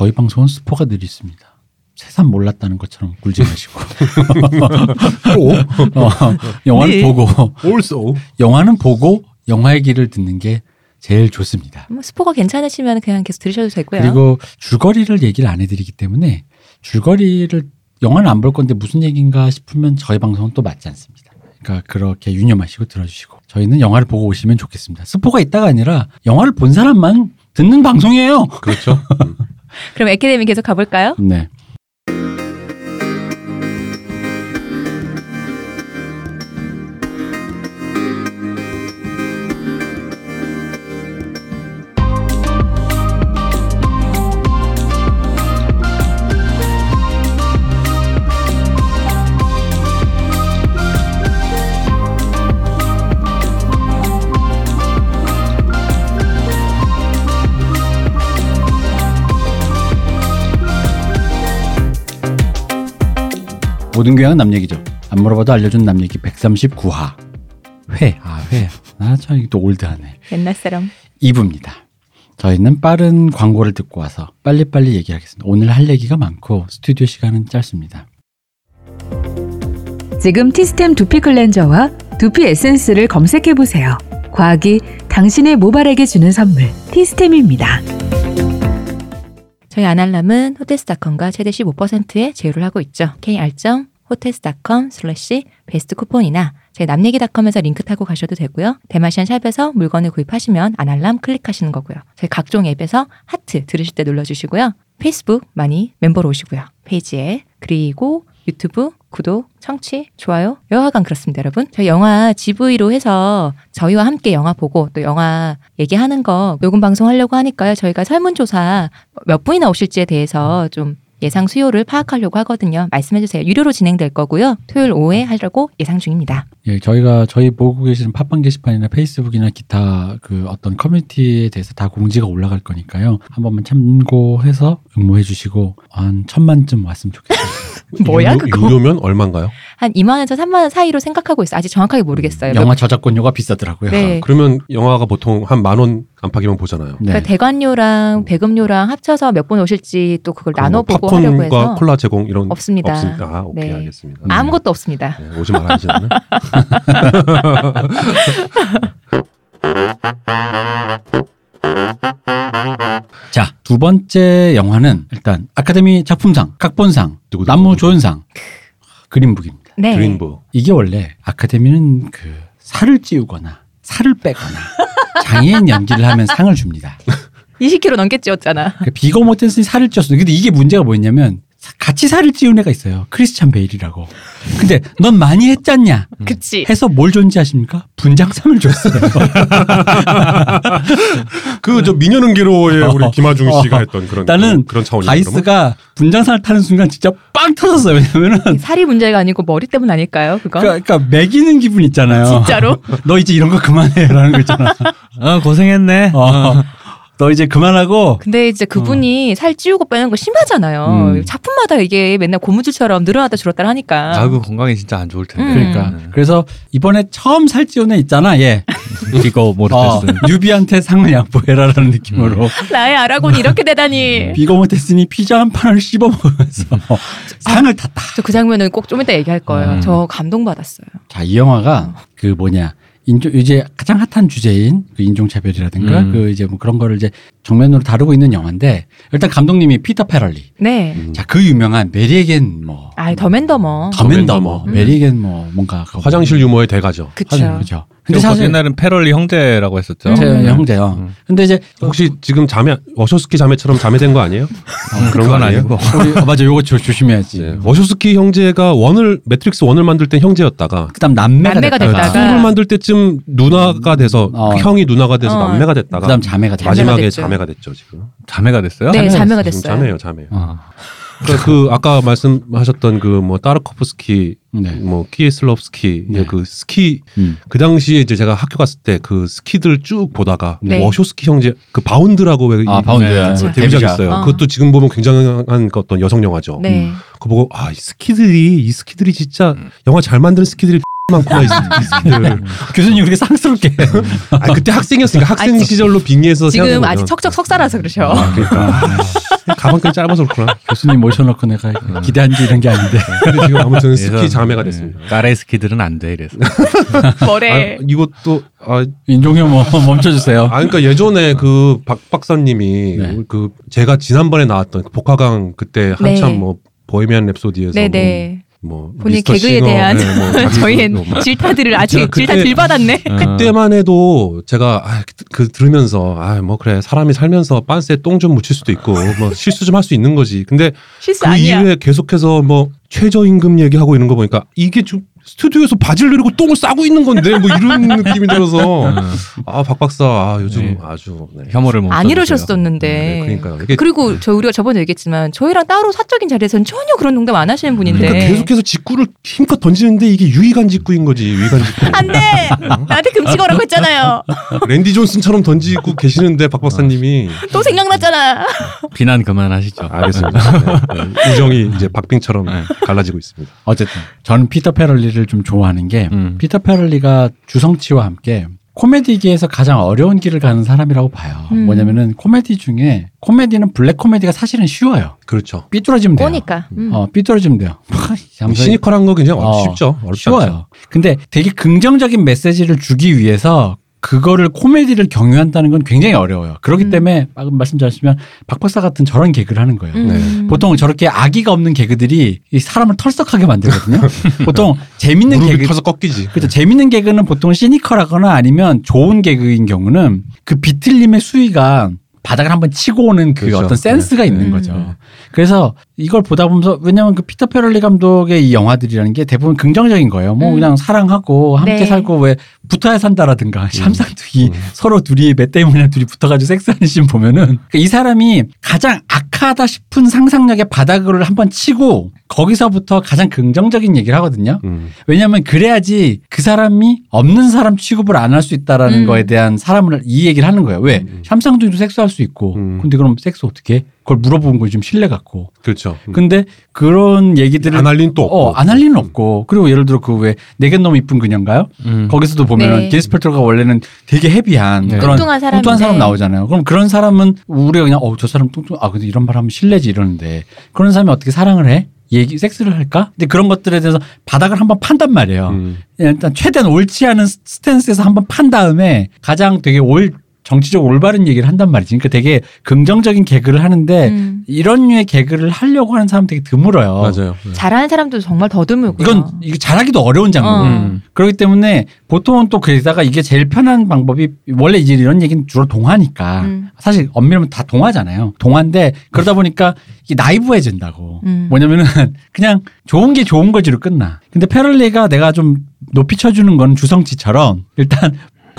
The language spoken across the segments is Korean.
저희 방송은 스포가 늘 있습니다. 새삼 몰랐다는 것처럼 굴지 마시고. 어, 영화를 네. 보고 also 영화는 보고 영화의 길을 듣는 게 제일 좋습니다. 뭐 스포가 괜찮으시면 그냥 계속 들으셔도 되고요. 그리고 줄거리를 얘기를 안 해드리기 때문에 줄거리를 영화는 안 볼 건데 무슨 얘기인가 싶으면 저희 방송은 또 맞지 않습니다. 그러니까 그렇게 유념하시고 들어주시고 저희는 영화를 보고 오시면 좋겠습니다. 스포가 있다가 아니라 영화를 본 사람만 듣는 방송이에요. 그렇죠. 음. 그럼 에케데미 계속 가볼까요? 네. 모든 교양은 남 얘기죠. 안 물어봐도 알려준 남 얘기 139화. 회. 아, 회. 아, 참, 이게 또 올드하네. 옛날 사람. 2부입니다. 저희는 빠른 광고를 듣고 와서 빨리빨리 얘기하겠습니다. 오늘 할 얘기가 많고 스튜디오 시간은 짧습니다. 지금 티스템 두피 클렌저와 두피 에센스를 검색해 보세요. 과학이 당신의 모발에게 주는 선물 티스템입니다. 저희 아날람은 호텔스닷컴과 최대 15%의 제휴를 하고 있죠. kr. 호텔스닷컴 slash 베스트 쿠폰이나 저희 남얘기닷컴에서 링크 타고 가셔도 되고요. 대마시안 샵에서 물건을 구입하시면 아날람 클릭하시는 거고요. 저희 각종 앱에서 하트 들으실 때 눌러주시고요. 페이스북 많이 멤버로 오시고요. 페이지에 그리고 유튜브 구독, 청취, 좋아요, 여하간 그렇습니다, 여러분. 저희 영화 GV로 해서 저희와 함께 영화 보고 또 영화 얘기하는 거 녹음 방송 하려고 하니까요. 저희가 설문조사 몇 분이나 오실지에 대해서 좀 예상 수요를 파악하려고 하거든요. 말씀해 주세요. 유료로 진행될 거고요. 토요일 오후에 하려고 예상 중입니다. 예, 저희가 저희 보고 계시는 팟빵 게시판이나 페이스북이나 기타 그 어떤 커뮤니티에 대해서 다 공지가 올라갈 거니까요. 한 번만 참고해서 응모해 주시고 한 천만쯤 왔으면 좋겠어요. 뭐야, 유료, 그거? 유료면 얼마인가요? 한 2만 원에서 3만 원 사이로 생각하고 있어요. 아직 정확하게 모르겠어요. 영화 저작권료가 비싸더라고요. 네. 그러면 영화가 보통 한 만 원 안팎이면 보잖아요. 네. 그러니까 대관료랑 배급료랑 합쳐서 몇분 오실지 또 그걸 그럼 나눠 뭐 보고 하려고 해서 팝콘과 콜라 제공 이런 없습니다. 없습니다. 아, 오케이 네. 알겠습니다. 아무것도 없습니다. 네, 오지 말아야지는. 자, 두 번째 영화는 일단 아카데미 작품상, 각본상, 누구, 남무조연상, 그린북입니다. 네. 그린북. 이게 원래 아카데미는 그 살을 찌우거나 살을 빼거나 장애인 연기를 하면 상을 줍니다. 20kg 넘게 찌웠잖아. 그 비고 모텐슨이 살을 쪘어. 근데 이게 문제가 뭐였냐면 사- 같이 살을 찌운 애가 있어요. 크리스찬 베일이라고. 근데 넌 많이 했잖냐? 그치. 해서 뭘 아십니까? 분장상을 줬어요. 그 저 미녀는 괴로워의 우리 김아중 씨가 했던 그런 나는 그런, 그런 차원이에요. 바이스가 분장상을 타는 순간 진짜 빵 터졌어요. 왜냐면은 살이 문제가 아니고 머리 때문 아닐까요? 그거? 그러니까, 그러니까 매기는 기분 있잖아요. 진짜로? 너 이제 이런 거 그만해라는 거 있잖아. 아 고생했네. 어, 너 이제 그만하고 근데 이제 그분이 살 찌우고 빼는 거 심하잖아요. 음. 작품마다 이게 맨날 고무줄처럼 늘어났다 줄었다 하니까. 아그 건강에 진짜 안 좋을 텐데. 음. 그러니까 그래서 이번에 처음 살애 있잖아. 얘 이거 어, 모르겠어. 뉴비한테 상을 양보해라라는 느낌으로 나의 아라곤이 이렇게 되다니. 비거 못했으니 피자 한 판을 씹어 먹으면서 상을 탔다. 저 그 장면은 꼭 좀 이따 얘기할 거예요. 음. 저 감동받았어요. 자, 이 영화가 그 뭐냐. 인종 이제 가장 핫한 주제인 그 인종차별이라든가 음. 그 이제 뭐 그런 거를 이제 정면으로 다루고 있는 영화인데 일단 감독님이 피터 페럴리. 네. 음. 자, 그 유명한 메리에겐 뭐 아, 더맨더머. 더맨더머 음. 메리에겐 뭐 뭔가 그 화장실 유머의 대가죠. 그죠. 근데 사실 옛날엔 패럴리 형제라고 했었죠. 제 음. 형제요. 음. 근데 이제 혹시 지금 자매 워쇼스키 자매처럼 자매된 거 아니에요? 음, 그런 아니에요? 아니고. 우리 어, 맞아 요거 조, 조심해야지. 네. 워쇼스키 형제가 one을 매트릭스 one을 만들 땐 형제였다가 그다음 남매가, 남매가 됐다가, 됐다가. two를 만들 때쯤 누나가 돼서 어. 형이 누나가 돼서 어. 남매가 됐다가 그다음 자매가 됐다. 자매가 마지막에 됐죠. 자매가 됐죠 지금. 자매가 됐어요? 네, 자매가 됐어요. 자매요 자매. 어. 그러니까 그 아까 말씀하셨던 그 뭐 따르코프스키, 네. 뭐 키에슬롭스키 네. 그 스키 음. 그 당시에 이제 제가 학교 갔을 때 그 스키들 쭉 보다가 네. 워쇼스키 형제 그 바운드라고 왜 아, 이- 바운드. 네, 그쵸. 데뷔작 있어요. 어. 그것도 지금 보면 굉장한 그 어떤 여성 영화죠. 네. 그거 보고 아이 스키들이 이 스키들이 진짜 영화 잘 만드는 스키들이 많구나 이 스키들. 교수님 그렇게 쌍스럽게. 아 그때 학생이었으니까 학생 아니, 시절로 빙의해서 지금 아직 척척 석사라서 그러셔. 아, 그러니까. 가방끈이 짧아서 그렇구나. 교수님 모셔놓고 내가 기대한 게 이런 게 아닌데. 근데 지금 아무튼 그래서, 스키 자매가 네, 됐습니다. 딸의 스키들은 안 돼 이래서. 뭐래? 아, 이것도 아, 인종형 뭐 멈춰주세요. 아 그러니까 예전에 그 박 박사님이 네. 그 제가 지난번에 나왔던 그 복화강 그때 한참 네. 뭐 보헤미안 랩소디에서 네네. 뭐 본인 개그에 싱어, 대한 네, 뭐 저희의 질타들을 아직 질타 들 받았네. 어. 그때만 해도 제가 아, 그, 그 들으면서 아 뭐 그래 사람이 살면서 빤스에 똥 좀 묻힐 수도 있고 뭐 실수 좀 할 수 있는 거지. 근데 실수 그 아니야. 이후에 계속해서 뭐 최저임금 얘기하고 이런 거 보니까 이게 좀 스튜디오에서 바지를 내리고 똥을 싸고 있는 건데 뭐 이런 느낌이 들어서 어, 아박 박사 아, 요즘 네. 아주 네. 혐오를 못안 써주세요. 이러셨었는데. 네, 그러니까요. 이게 그리고 저 우리가 저번에 얘기했지만 저희랑 따로 사적인 자리에서는 전혀 그런 농담 안 하시는 분인데. 그러니까 계속해서 직구를 힘껏 던지는데 이게 유희관 직구인 거지 유희관 직구. 안돼 나한테 금치거라고 했잖아요. 랜디 존슨처럼 던지고 계시는데 박 박사님이 또 생각났잖아. 비난 그만하시죠. 알겠습니다. 네, 네. 우정이 이제 박빙처럼 네. 갈라지고 있습니다. 어쨌든 저는 피터 페럴리를 좀 좋아하는 게 음. 피터 페럴리가 주성치와 함께 코미디계에서 가장 어려운 길을 가는 사람이라고 봐요. 음. 뭐냐면은 코미디 중에 코미디는 블랙 코미디가 사실은 쉬워요. 그렇죠. 삐뚤어지면 돼요. 꼬니까. 음. 어, 삐뚤어지면 돼요. 하면서 시니컬한 거 굉장히 어, 쉽죠. 어렵지 쉬워요. 근데 되게 긍정적인 메시지를 주기 위해서 그거를 코미디를 경유한다는 건 굉장히 어려워요. 그렇기 음. 때문에 방금 말씀드렸지만 박 박사 같은 저런 개그를 하는 거예요. 음. 네. 보통 저렇게 악의가 없는 개그들이 이 사람을 털썩하게 만들거든요. 보통 재밌는 개그 터서 꺾이지. 그렇죠. 재밌는 개그는 보통 시니컬하거나 아니면 좋은 개그인 경우는 그 비틀림의 수위가 바닥을 한번 치고 오는 그 그렇죠. 어떤 센스가 네. 있는 음. 거죠. 그래서 이걸 보다 보면서 왜냐하면 그 피터 페럴리 감독의 이 영화들이라는 게 대부분 긍정적인 거예요. 뭐 음. 그냥 사랑하고 함께 네. 살고 왜 붙어야 산다라든가 샴쌍둥이 음. 서로 둘이 맷 데이먼이랑 둘이 붙어가지고 섹스하는 씬 보면은 그러니까 이 사람이 가장 악하다 싶은 상상력의 바닥을 한번 치고 거기서부터 가장 긍정적인 얘기를 하거든요. 음. 왜냐하면 그래야지 그 사람이 없는 사람 취급을 안 할 수 있다라는 음. 거에 대한 사람을 이 얘기를 하는 거예요. 왜? 음. 샴쌍둥이도 섹스할 수 있고. 음. 근데 그럼 섹스 어떻게? 해? 그걸 물어보는 거지 좀 신뢰 갖고. 그렇죠. 음. 근데 그런 얘기들을 안할 리는 또 없고. 어, 안 할 리는 없고. 그리고 예를 들어 그 왜 내겐 너무 이쁜 그녀인가요? 음. 거기서도 보면은 네. 게스펠터가 원래는 되게 헤비한 네. 그런 뚱뚱한. 뚱뚱한 사람 나오잖아요. 그럼 그런 사람은 우리가 그냥 어 저 사람 뚱뚱 아 근데 이런 말 하면 실례지 이러는데 그런 사람이 어떻게 사랑을 해? 얘기 섹스를 할까? 근데 그런 것들에 대해서 바닥을 한번 판단 말이에요. 음. 일단 최대한 옳지 않은 스탠스에서 한번 판 다음에 가장 되게 올 정치적으로 올바른 얘기를 한단 말이지. 그러니까 되게 긍정적인 개그를 하는데 음. 이런 류의 개그를 하려고 하는 사람 되게 드물어요. 맞아요. 네. 잘하는 사람도 정말 더드물고요. 이건 이거 잘하기도 어려운 장르고 어. 음. 그렇기 때문에 보통은 또 그러다가 이게 제일 편한 방법이 원래 이제 이런 얘기는 주로 동화니까 음. 사실 엄밀하면 다 동화잖아요. 동화인데 그러다 보니까 이게 나이브해진다고. 음. 뭐냐면은 그냥 좋은 게 좋은 거지로 끝나. 근데 페럴리가 내가 좀 높이 쳐주는 건 주성치처럼 일단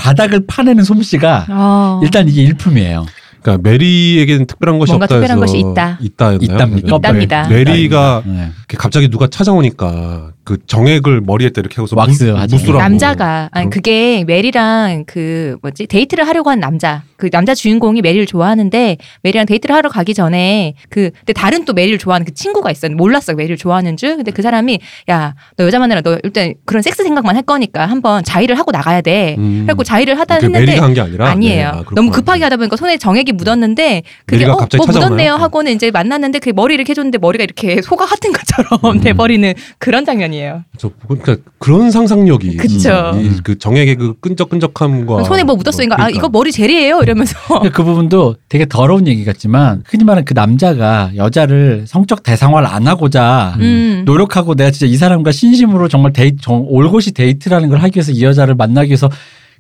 바닥을 파내는 솜씨가 어. 일단 이게 일품이에요. 그러니까 메리에게는 특별한 것이 뭔가 없다 특별한 해서 것이 있다. 있다 있답니까? 있답니다. 메리가 네. 갑자기 누가 찾아오니까 그 정액을 머리에다 이렇게 하고서 왁스 무- 하죠. 무스라고. 남자가 아니 그게 메리랑 그 뭐지 데이트를 하려고 한 남자 그 남자 주인공이 메리를 좋아하는데 메리랑 데이트를 하러 가기 전에 그 근데 다른 또 메리를 좋아하는 그 친구가 있어 몰랐어 메리를 좋아하는 줄 근데 그 사람이 야 너 여자 만나라 너 일단 그런 섹스 생각만 할 거니까 한번 자위를 하고 나가야 돼 음. 그래갖고 자위를 하다 그게 했는데 메리가 한 게 아니라 아니에요. 네, 아. 너무 급하게 하다 보니까 손에 정액이 묻었는데 그게 어, 갑자기 뭐 묻었네요 찾아오나요? 하고는 이제 만났는데 그 머리를 이렇게 해줬는데 머리가 이렇게 소가 같은 것처럼 음. 돼버리는 그런 장면이에요. 저 그러니까 그런 상상력이 그쵸. 이- 그 정액의 그 끈적끈적함과 손에 뭐 묻었으니까 아 그러니까. 이거 머리 젤이에요 이러면서 근데 그 부분도 되게 더러운 얘기 같지만 흔히 말하는 그 남자가 여자를 성적 대상화를 안 하고자 음. 노력하고 내가 진짜 이 사람과 진심으로 정말 데이트, 정- 올곧이 데이트라는 걸 하기 위해서 이 여자를 만나기 위해서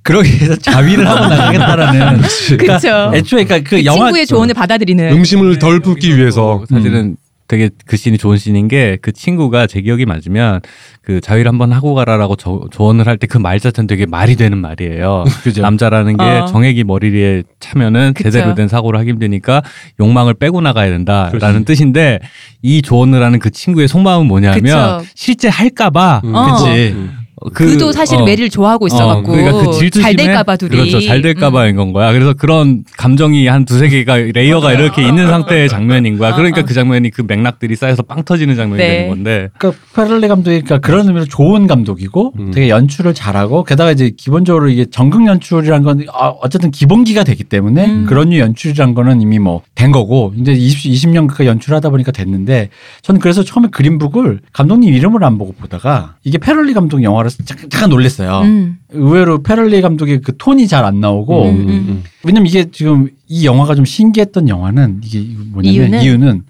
그러기 위해서 자위를 하고 나가겠다라는. 그러니까. 애초에 그러니까 그 영화 친구의 조언을 받아들이는 음심을 덜 품기 위해서 사실은 되게 그 씬이 좋은 씬인 게 그 친구가 제 기억이 맞으면 그 자위를 한번 하고 가라라고 저- 조언을 할 때 그 말 자체는 되게 말이 되는 말이에요. 그죠. 남자라는 게 어. 정액이 머리에 차면은 그쵸. 제대로 된 사고를 하기 힘드니까 욕망을 빼고 나가야 된다라는 뜻인데 이 조언을 하는 그 친구의 속마음은 뭐냐면 그쵸. 실제 할까봐 음. 어. 그치. 음. 그- 그도 사실 어. 메리를 좋아하고 있어갖고 어, 그러니까 그 질투심에 잘 될까봐 둘이 그렇죠 잘 될까봐인 건 거야 그래서 그런 감정이 한 두세 개가 layer가 이렇게 있는 상태의 장면인 거야 그러니까 어, 어. 그 장면이 그 맥락들이 쌓여서 빵 터지는 장면이 네. 되는 건데 그러니까 페럴리 감독이 그러니까 그런 의미로 좋은 감독이고 음. 되게 연출을 잘하고 게다가 이제 기본적으로 이게 정극 연출이란 건 아, 어쨌든 기본기가 되기 때문에 음. 그런 류 연출이란 거는 이미 뭐 된 거고 이제 20, 20년 가까이 연출하다 보니까 됐는데 저는 그래서 처음에 그린북을 감독님 이름을 안 보고 보다가 이게 페럴리 감독 영화를 잠깐, 잠깐 놀랬어요. 음. 의외로 페럴리 감독의 그 톤이 잘 안 나오고 음, 음. 왜냐면 이게 지금 이 영화가 좀 신기했던 영화는 이게 뭐냐면 이유는? 이유는,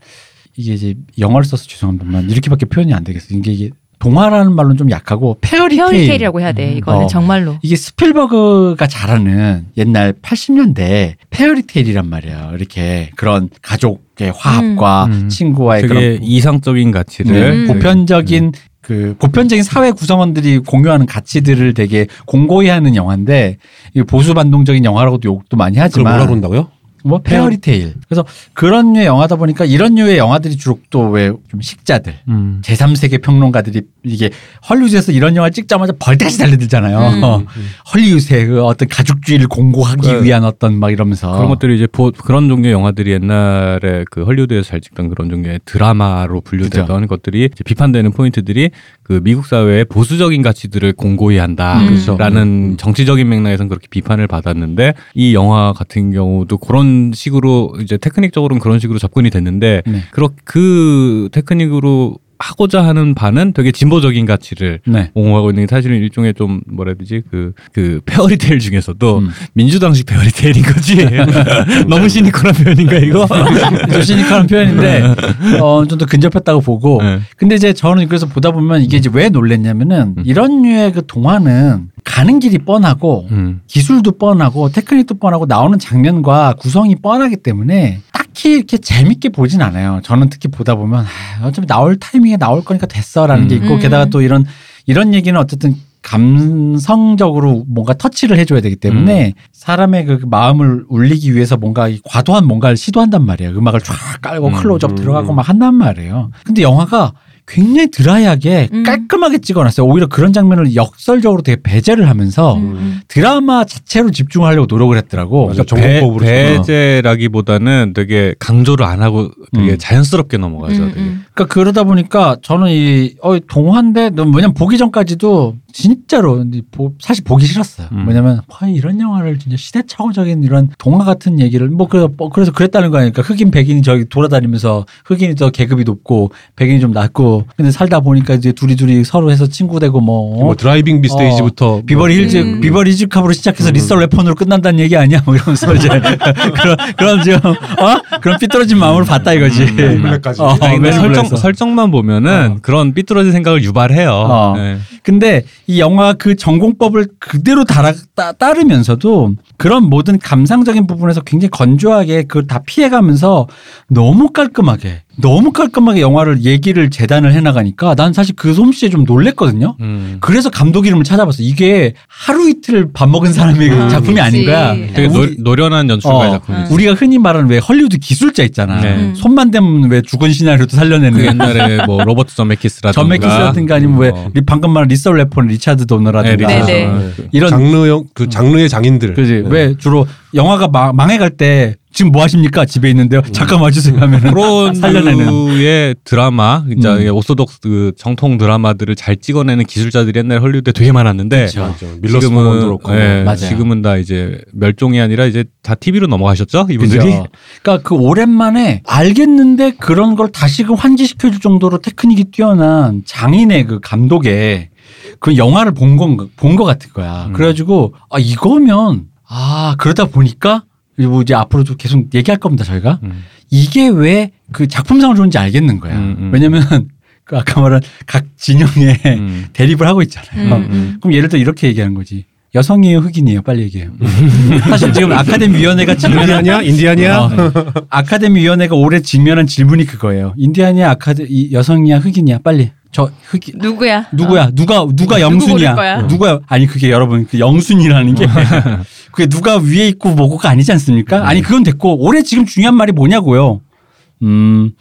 이게 이제 영어를 써서 죄송합니다만 이렇게밖에 표현이 안 되겠어요. 이게, 이게 동화라는 말로는 좀 약하고 fairy tale. fairy tale이라고 해야 돼 이거는 어. 정말로 이게 스필버그가 잘하는 옛날 80년대 fairy tale이란 말이에요. 이렇게 그런 가족의 화합과 음. 음. 친구와의 그런 이상적인 가치를 음. 보편적인 그 보편적인 사회 구성원들이 공유하는 가치들을 되게 공고히 하는 영화인데 이게 보수 반동적인 영화라고도 욕도 많이 그걸 하지만 뭐라 그런다고요? 뭐 페어리테일. 그래서 그런 류의 영화다 보니까 이런 류의 영화들이 주로 또 왜 좀 식자들, 음. 제3세계 평론가들이 이게 헐리우드에서 이런 영화 찍자마자 벌떼같이 달려들잖아요. 음. 어, 헐리우드의 그 어떤 가족주의를 공고하기 네. 위한 어떤 막 이러면서 그런 것들이 이제 보, 그런 종류의 영화들이 옛날에 그 헐리우드에서 잘 찍던 그런 종류의 드라마로 분류되던 것들이 이제 비판되는 포인트들이 그 미국 사회의 보수적인 가치들을 공고히 음. 한다라는 음. 정치적인 맥락에서는 그렇게 비판을 받았는데 이 영화 같은 경우도 그런 식으로 이제 테크닉적으로는 그런 식으로 접근이 됐는데 네. 그렇 그 테크닉으로 하고자 하는 바는 되게 진보적인 가치를 네. 옹호하고 있는 게 사실은 일종의 좀 뭐라 해야 되지 그 그 fairy tale 중에서도 음. 민주당식 fairy tale인 거지. 너무 시니컬한 표현인가 이거? 좀 시니컬한 표현인데 어, 좀 더 근접했다고 보고 네. 근데 이제 저는 그래서 보다 보면 이게 이제 왜 놀랬냐면은 음. 이런 류의 그 동화는 가는 길이 뻔하고 음. 기술도 뻔하고 테크닉도 뻔하고 나오는 장면과 구성이 뻔하기 때문에 딱히 이렇게 재밌게 보진 않아요. 저는 특히 보다 보면 아, 어차피 나올 타이밍에 나올 거니까 됐어라는 게 있고 음. 게다가 또 이런 이런 얘기는 어쨌든 감성적으로 뭔가 터치를 해줘야 되기 때문에 사람의 그 마음을 울리기 위해서 뭔가 이 과도한 뭔가를 시도한단 말이에요. 음악을 쫙 깔고 음. 클로즈업 음. 들어가고 막 한단 말이에요. 근데 영화가 굉장히 드라이하게 음. 깔끔하게 찍어놨어요. 오히려 그런 장면을 역설적으로 되게 배제를 하면서 음, 음. 드라마 자체로 집중하려고 노력을 했더라고. 맞아. 그러니까 배, 배제라기보다는 되게 강조를 안 하고 되게 음. 자연스럽게 넘어가죠. 음, 되게. 음. 그러니까 그러다 보니까 저는 이 어, 동화인데 너무 왜냐면 보기 전까지도 진짜로 사실 보기 싫었어요. 음. 왜냐면 와, 이런 영화를 진짜 시대착오적인 이런 동화 같은 얘기를 뭐 그래서 뭐 그래서 그랬다는 거 아니까 흑인 백인이 저기 돌아다니면서 흑인이 더 계급이 높고 백인이 좀 낮고 근데 살다 보니까 이제 둘이 둘이 서로 해서 친구 되고 뭐, 뭐 Driving 어, Miss Daisy부터 Beverly Hills 음. Beverly Hills Cop으로 시작해서 음. Lethal Weapon으로 끝난다는 얘기 아니야? 뭐 이러면서 이제 그런 그런 좀 어? 그런 삐뚤어진 마음으로 봤다 이거지. 음. Men in Black까지. 어, 아니, 근데 맨 설정. 설정만 보면은 어. 그런 삐뚤어진 생각을 유발해요. 어. 네. 근데 이 영화 그 정공법을 그대로 따라, 따, 따르면서도 그런 모든 감상적인 부분에서 굉장히 건조하게 그걸 다 피해가면서 너무 깔끔하게 너무 깔끔하게 영화를 얘기를 재단을 해나가니까 난 사실 그 솜씨에 좀 놀랬거든요. 음. 그래서 감독 이름을 찾아봤어. 이게 하루 이틀 밥 먹은 사람의 아, 작품이 그치. 아닌 거야. 되게 노, 우리- 노련한 연출가의 어, 작품이지. 우리가 흔히 말하는 왜 헐리우드 기술자 있잖아. 네. 음. 손만 대면 왜 죽은 시나리오도 살려내는 그 옛날에 뭐 로버트 저메키스라든가 전 맥키스라든가 아니면 왜 어. 리- 방금 말한 Lethal Weapon은 리차드 도너라든가 네, 네. 어, 이런 장르 그 장르의 장인들. 그지 네. 왜 주로 영화가 마- 망해갈 때 지금 뭐 하십니까 집에 있는데요 잠깐 와주세요 하면은 그런 살려내는. 류의 드라마, 진짜 음. orthodox 그 정통 드라마들을 잘 찍어내는 기술자들이 옛날에 헐리우드에 되게 많았는데 그렇죠. 밀러 지금은 그렇고. 예, 맞아요. 지금은 다 이제 멸종이 아니라 이제 다 TV로 넘어가셨죠 이분들이. 그죠? 그러니까 그 오랜만에 알겠는데 그런 걸 다시금 환기시켜줄 정도로 테크닉이 뛰어난 장인의 그 감독의 그 영화를 본 건본것 같은 거야. 음. 그래가지고 아 이거면 아 그러다 보니까 그리고 이제 앞으로도 계속 얘기할 겁니다 저희가 음. 이게 왜 그 작품상으로 좋은지 알겠는 거야. 음, 음. 왜냐면 그 아까 말한 각 진영의 음. 대립을 하고 있잖아요. 음, 음. 그럼 예를 들어 이렇게 얘기하는 거지. 여성이에요, 흑인이에요? 빨리 얘기해요. 사실 지금 아카데미 위원회가 인디아냐? 인디아냐? 어, 아카데미 위원회가 올해 직면한 질문이 그거예요. 인디아냐, 아카데 이 여성이야, 흑인이야? 빨리. 저 흑인 누구야? 누구야? 누가 누가 누구 영순이야? 거야? 누가 아니 그게 여러분 그 영순이라는 게 그게 누가 위에 있고 뭐고가 아니지 않습니까? 아니 그건 됐고 올해 지금 중요한 말이 뭐냐고요. 음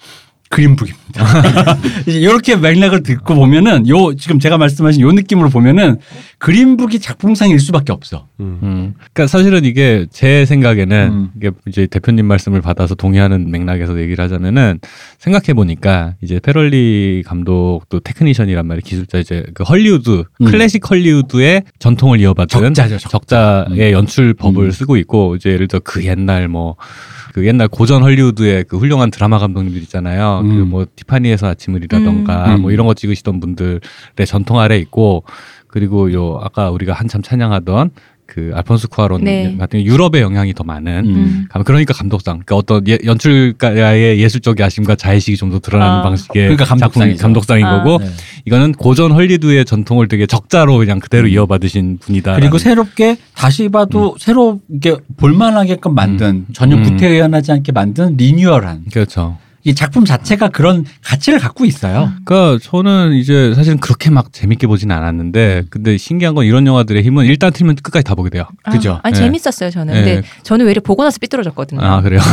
그린북입니다. 이제 이렇게 맥락을 듣고 보면은 요 지금 제가 말씀하신 요 느낌으로 보면은 그린북이 작품상일 수밖에 없어. 음. 음. 그러니까 사실은 이게 제 생각에는 음. 이게 이제 대표님 말씀을 받아서 동의하는 맥락에서 얘기를 하자면은 생각해 보니까 이제 페럴리 감독도 테크니션이란 말이에요. 기술자 이제 그 헐리우드 음. 클래식 헐리우드의 전통을 이어받은 적자죠, 적자. 적자의 연출 법을 음. 쓰고 있고 이제 예를 들어 그 옛날 뭐 그 옛날 고전 헐리우드의 그 훌륭한 드라마 감독님들 있잖아요. 음. 그뭐 티파니에서 아침을이라던가 음. 뭐 이런 거 찍으시던 분들의 전통 아래 있고 그리고 요 아까 우리가 한참 찬양하던 그 알폰스 쿠아론 네. 같은 유럽의 영향이 더 많은 음. 음. 감- 그러니까 감독상 그러니까 어떤 예, 연출가의 예술적 야심과 자의식이 좀 더 드러나는 아. 방식의 그러니까 작품 감독상이죠. 감독상인 아. 거고 네. 이거는 고전 헐리우드의 전통을 되게 적자로 그냥 그대로 이어받으신 분이다. 그리고 새롭게 다시 봐도 새롭게 볼만하게끔 만든 전혀 음. 구태의연하지 않게 만든 리뉴얼한 그렇죠. 이 작품 자체가 그런 가치를 갖고 있어요. 그러니까 저는 이제 사실은 그렇게 막 재밌게 보진 않았는데 근데 신기한 건 이런 영화들의 힘은 일단 틀면 끝까지 다 보게 돼요. 아, 그죠? 아니 네. 재밌었어요 저는. 네. 근데 저는 왜 이렇게 보고 나서 삐뚤어졌거든요. 아 그래요.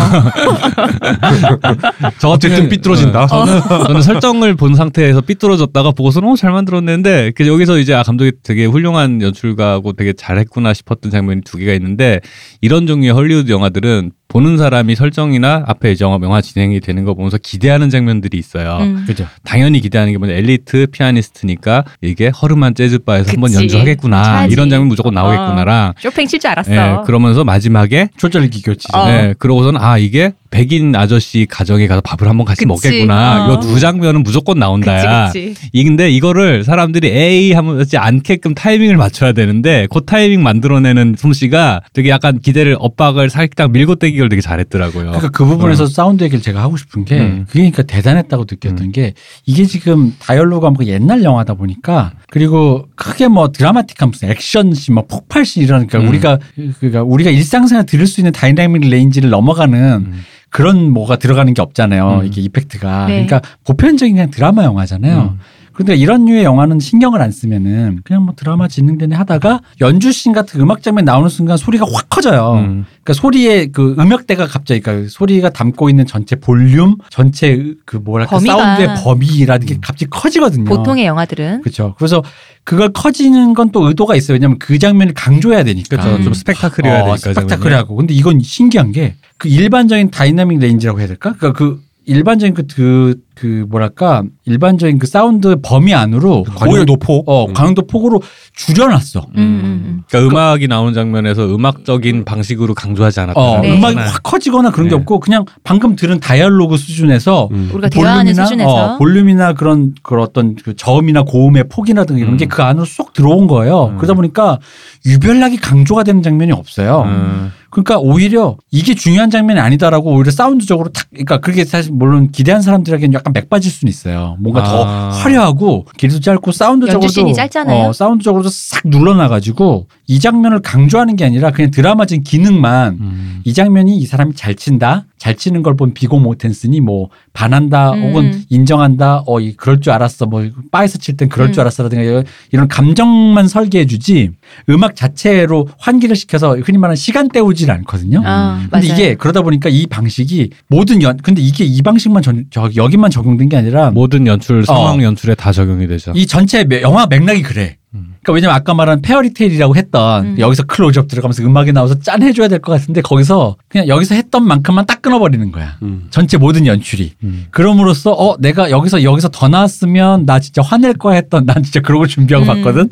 저 어쨌든 삐뚤어진다. 네, 저는, 저는 설정을 본 상태에서 삐뚤어졌다가 보고서는 어, 잘 만들었는데 그 여기서 이제 아 감독이 되게 훌륭한 연출가고 되게 잘했구나 싶었던 장면이 두 개가 있는데 이런 종류의 헐리우드 영화들은 보는 사람이 설정이나 앞에 영화, 영화 진행이 되는 거 보면서 기대하는 장면들이 있어요. 음. 그죠? 당연히 기대하는 게 뭐냐 엘리트 피아니스트니까 이게 허름한 재즈 바에서 한번. 연주하겠구나 차지. 이런 장면 무조건 나오겠구나랑 쇼팽 칠 줄 알았어. 예, 그러면서 마지막에 초절기 교치. 어. 네, 그러고서는 아 이게 백인 아저씨 가정에 가서 밥을 한번 같이 그치. 먹겠구나. 어. 요두 장면은 무조건 나온다야. 그치 그치. 이 근데 이거를 사람들이 에이 하지 않게끔 타이밍을 맞춰야 되는데 그 타이밍 만들어내는 솜씨가 되게 약간 기대를 엇박을 살짝 밀고 떼기를 되게 잘했더라고요. 그러니까 그 부분에서 사운드 얘기를 제가 하고 싶은 게 음. 그게 그러니까 대단했다고 느꼈던 게 이게 지금 dialogue가 뭐 옛날 영화다 보니까 그리고 크게 뭐 드라마틱한 무슨 액션씬 뭐 폭발씬 이러니까 음. 우리가 그러니까 우리가 일상생활 들을 수 있는 dynamic range를 넘어가는 음. 그런 뭐가 들어가는 게 없잖아요. 음. 이게 effect가. 네. 그러니까 보편적인 그냥 드라마 영화잖아요. 음. 그런데 이런 류의 영화는 신경을 안 쓰면은 그냥 뭐 드라마 진행되네 하다가 연주씬 같은 음악 장면 나오는 순간 소리가 확 커져요. 음. 그러니까 소리의 그 음역대가 갑자기 그러니까 소리가 담고 있는 전체 볼륨, 전체 그 뭐랄까 범위가. 사운드의 범위라는 게 갑자기 커지거든요. 보통의 영화들은 그렇죠. 그래서 그걸 커지는 건 또 의도가 있어요. 왜냐하면 그 장면을 강조해야 되니까. 그렇죠. 음. 좀 스펙타클이어야 어, 되니까. 스펙타클하고. 근데 이건 신기한 게 그 일반적인 dynamic range라고 해야 될까? 그러니까 그 일반적인 그, 그, 그 뭐랄까 일반적인 그 사운드 범위 안으로 오히려 넣고. 어 음. 강도 폭으로 줄여놨어. 음, 음, 그러니까 음악이 나오는 장면에서 음악적인 방식으로 강조하지 않았다. 어, 네. 음악이 확 커지거나 그런 게 네. 없고 그냥 방금 들은 dialogue 수준에서 음. 음. 우리가 대화하는 볼륨이나, 수준에서 어, 볼륨이나 그런 그런 어떤 그 저음이나 고음의 폭이라든가 이런 음. 게그 안으로 쏙 들어온 거예요. 음. 그러다 보니까 유별나게 강조가 되는 장면이 없어요. 음. 그러니까 오히려 이게 중요한 장면이 아니다라고 오히려 사운드적으로 탁 그러니까 그게 사실 물론 기대한 사람들에게는 약간 맥 빠질 수는 있어요. 뭔가 더 아. 화려하고 길도 짧고 사운드적으로도 짧잖아요. 어, 사운드적으로도 싹 눌러놔가지고 이 장면을 강조하는 게 아니라 그냥 드라마적인 기능만 음. 이 장면이 이 사람이 잘 친다, 잘 치는 걸 본 비고 모텐슨이 뭐 반한다, 음. 혹은 인정한다, 어, 이 그럴 줄 알았어, 뭐 바에서 칠 땐 그럴 줄 음. 알았어라든가 이런- 이런 감정만 설계해주지 음악 자체로 환기를 시켜서 흔히 말하는 시간 때우질 않거든요. 아, 근데 맞아요. 이게 그러다 보니까 이 방식이 모든 연, 근데 이게 이 방식만 전, 저, 여기만 적용된 게 아니라 모든 연출 상황 어. 연출에 다 적용이 되죠. 이 전체 매- 영화 맥락이 그래. 음. 그러니까 왜냐면 아까 말한 fairy tale이라고 했던 음. 여기서 클로즈업 들어가면서 음악이 나와서 짠 해줘야 될 것 같은데 거기서 그냥 여기서 했던 만큼만 딱 끊어버리는 거야. 음. 전체 모든 연출이. 음. 그럼으로써 어 내가 여기서 여기서 더 나왔으면 나 진짜 화낼 거야 했던 난 진짜 그러고 준비하고 음. 봤거든.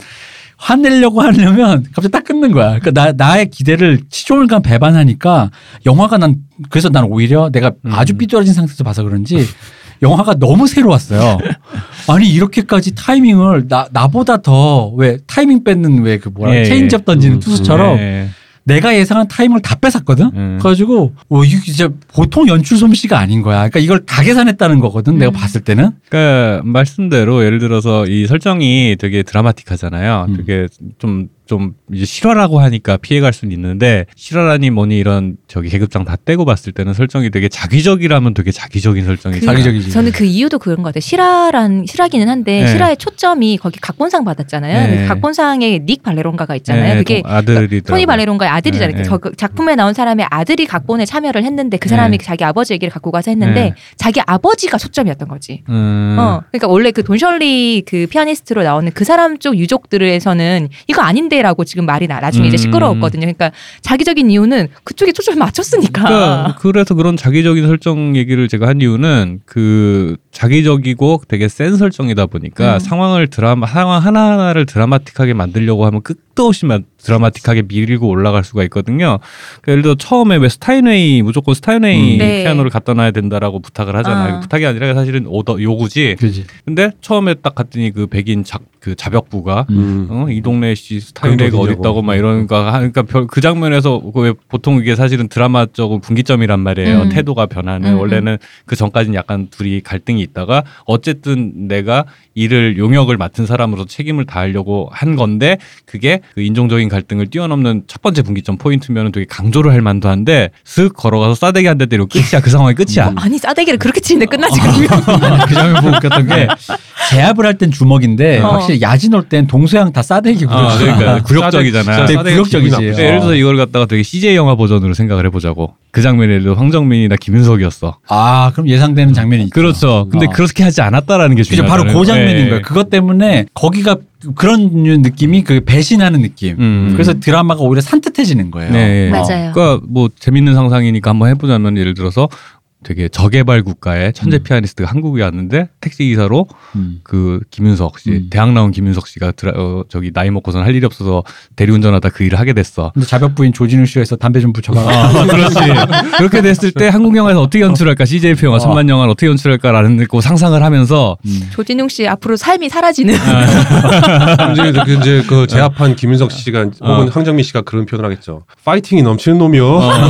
화내려고 하려면 갑자기 딱 끊는 거야. 그러니까 나 나의 기대를 치졸간 배반하니까 영화가 난 그래서 난 오히려 내가 음. 아주 삐뚤어진 상태에서 봐서 그런지 영화가 너무 새로웠어요. 아니 이렇게까지 타이밍을 나 나보다 더 왜 타이밍 뺏는 왜 그 뭐라 예, 체인지업 던지는 음, 투수처럼 네. 내가 예상한 타이밍을 다 뺏었거든. 음. 그래가지고 어, 이게 진짜 보통 연출 솜씨가 아닌 거야. 그러니까 이걸 다 계산했다는 거거든. 내가 음. 봤을 때는. 그러니까 말씀대로 예를 들어서 이 설정이 되게 드라마틱하잖아요. 음. 되게 좀좀 이제 실화라고 하니까 피해갈 수는 있는데 실화라니 뭐니 이런 저기 계급장 다 떼고 봤을 때는 설정이 되게 자기적이라면 되게 자기적인 설정이 그- 자기적이지. 저는 그 이유도 그런 것 같아요. 실화란 실화기는 한데 네. 실화의 초점이 거기 각본상 받았잖아요. 네. 그 각본상에 닉 발레론가가 있잖아요. 네, 그게 동- 아들이 토니 발레론가의 아들이잖아요. 네, 네. 저그 작품에 나온 사람의 아들이 각본에 참여를 했는데 그 사람이 네. 자기 아버지 얘기를 갖고 가서 했는데 네. 자기 아버지가 초점이었던 거지. 음. 어, 그러니까 원래 그 돈셜리 그 피아니스트로 나오는 그 사람 쪽 유족들에서는 이거 아닌데 라고 지금 말이 나, 나중에 이제 음. 시끄러웠거든요. 그러니까 자극적인 이유는 그쪽에 초점을 맞췄으니까. 그러니까 그래서 그런 자극적인 설정 얘기를 제가 한 이유는 그 자극적이고 되게 센 설정이다 보니까 음. 상황을 드라마 상황 하나하나를 드라마틱하게 만들려고 하면 끝도 없이 마- 드라마틱하게 밀고 올라갈 수가 있거든요. 그러니까 예를 들어 처음에 왜 스타인웨이 무조건 스타인웨이 음. 네. 피아노를 갖다 놔야 된다라고 부탁을 하잖아요. 아. 부탁이 아니라 사실은 오더 요구지. 그지. 근데 처음에 딱 갔더니 그 백인 작 그 잡역부가 음. 어, 이 동네 씨거 어디 있다고 막 이런 거 하니까 별- 그 장면에서 그왜 보통 이게 사실은 드라마적인 분기점이란 말이에요. 음. 태도가 변하는 음, 음. 원래는 그 전까지는 약간 둘이 갈등이 있다가 어쨌든 내가 이를 용역을 맡은 사람으로서 책임을 다하려고 한 건데 그게 그 인종적인 갈등을 뛰어넘는 첫 번째 분기점 포인트면은 되게 강조를 할 만도 한데 슥 걸어가서 싸대기 한 대 때리고 끝이야 그 상황이 끝이야. 아니 싸대기를 그렇게 치는데 끝나지 아. 않으면 그 장면 보고 웃겼던 게 제압을 할 땐 주먹인데 어. 확실히 야진 올땐 동서양 다 싸대기고 아, 그러니까 굴욕적이잖아. 되게 굴욕적이지. 예를 들어서 이걸 갖다가 되게 CJ 영화 버전으로 생각을 해보자고. 그 장면이 예를 들어 황정민이나 김윤석이었어. 아 그럼 예상되는 장면이 있죠. 그렇죠. 근데 어. 그렇게 하지 않았다라는 게 그죠 중요하다. 바로 그장 면인 거예요. 그것 때문에 거기가 그런 느낌이 그 배신하는 느낌. 음. 그래서 드라마가 오히려 산뜻해지는 거예요. 네. 맞아요. 그러니까 뭐 재밌는 상상이니까 한번 해보자면 예를 들어서 되게 저개발 국가의 천재 음. 피아니스트가 한국에 왔는데 택시 기사로 음. 그 김윤석 씨 음. 대학 나온 김윤석 씨가 드라, 어, 저기 나이 먹고선 할 일이 없어서 대리운전하다 그 일을 하게 됐어. 근데 자벽 부인 조진우 씨가 있어 담배 좀 붙여봐. 아, 그렇지. 그렇게 됐을 때 한국 영화에서 어떻게 연출할까? CJP 영화 어. 천만 영화를 어떻게 연출할까라는 그 상상을 하면서 음. 조진웅 씨 앞으로 삶이 사라지는 이제 그 이제 그 제압한 김윤석 씨가 혹은 황정민 씨가 그런 표현을 하겠죠. 파이팅이 넘치는 놈이요. 어,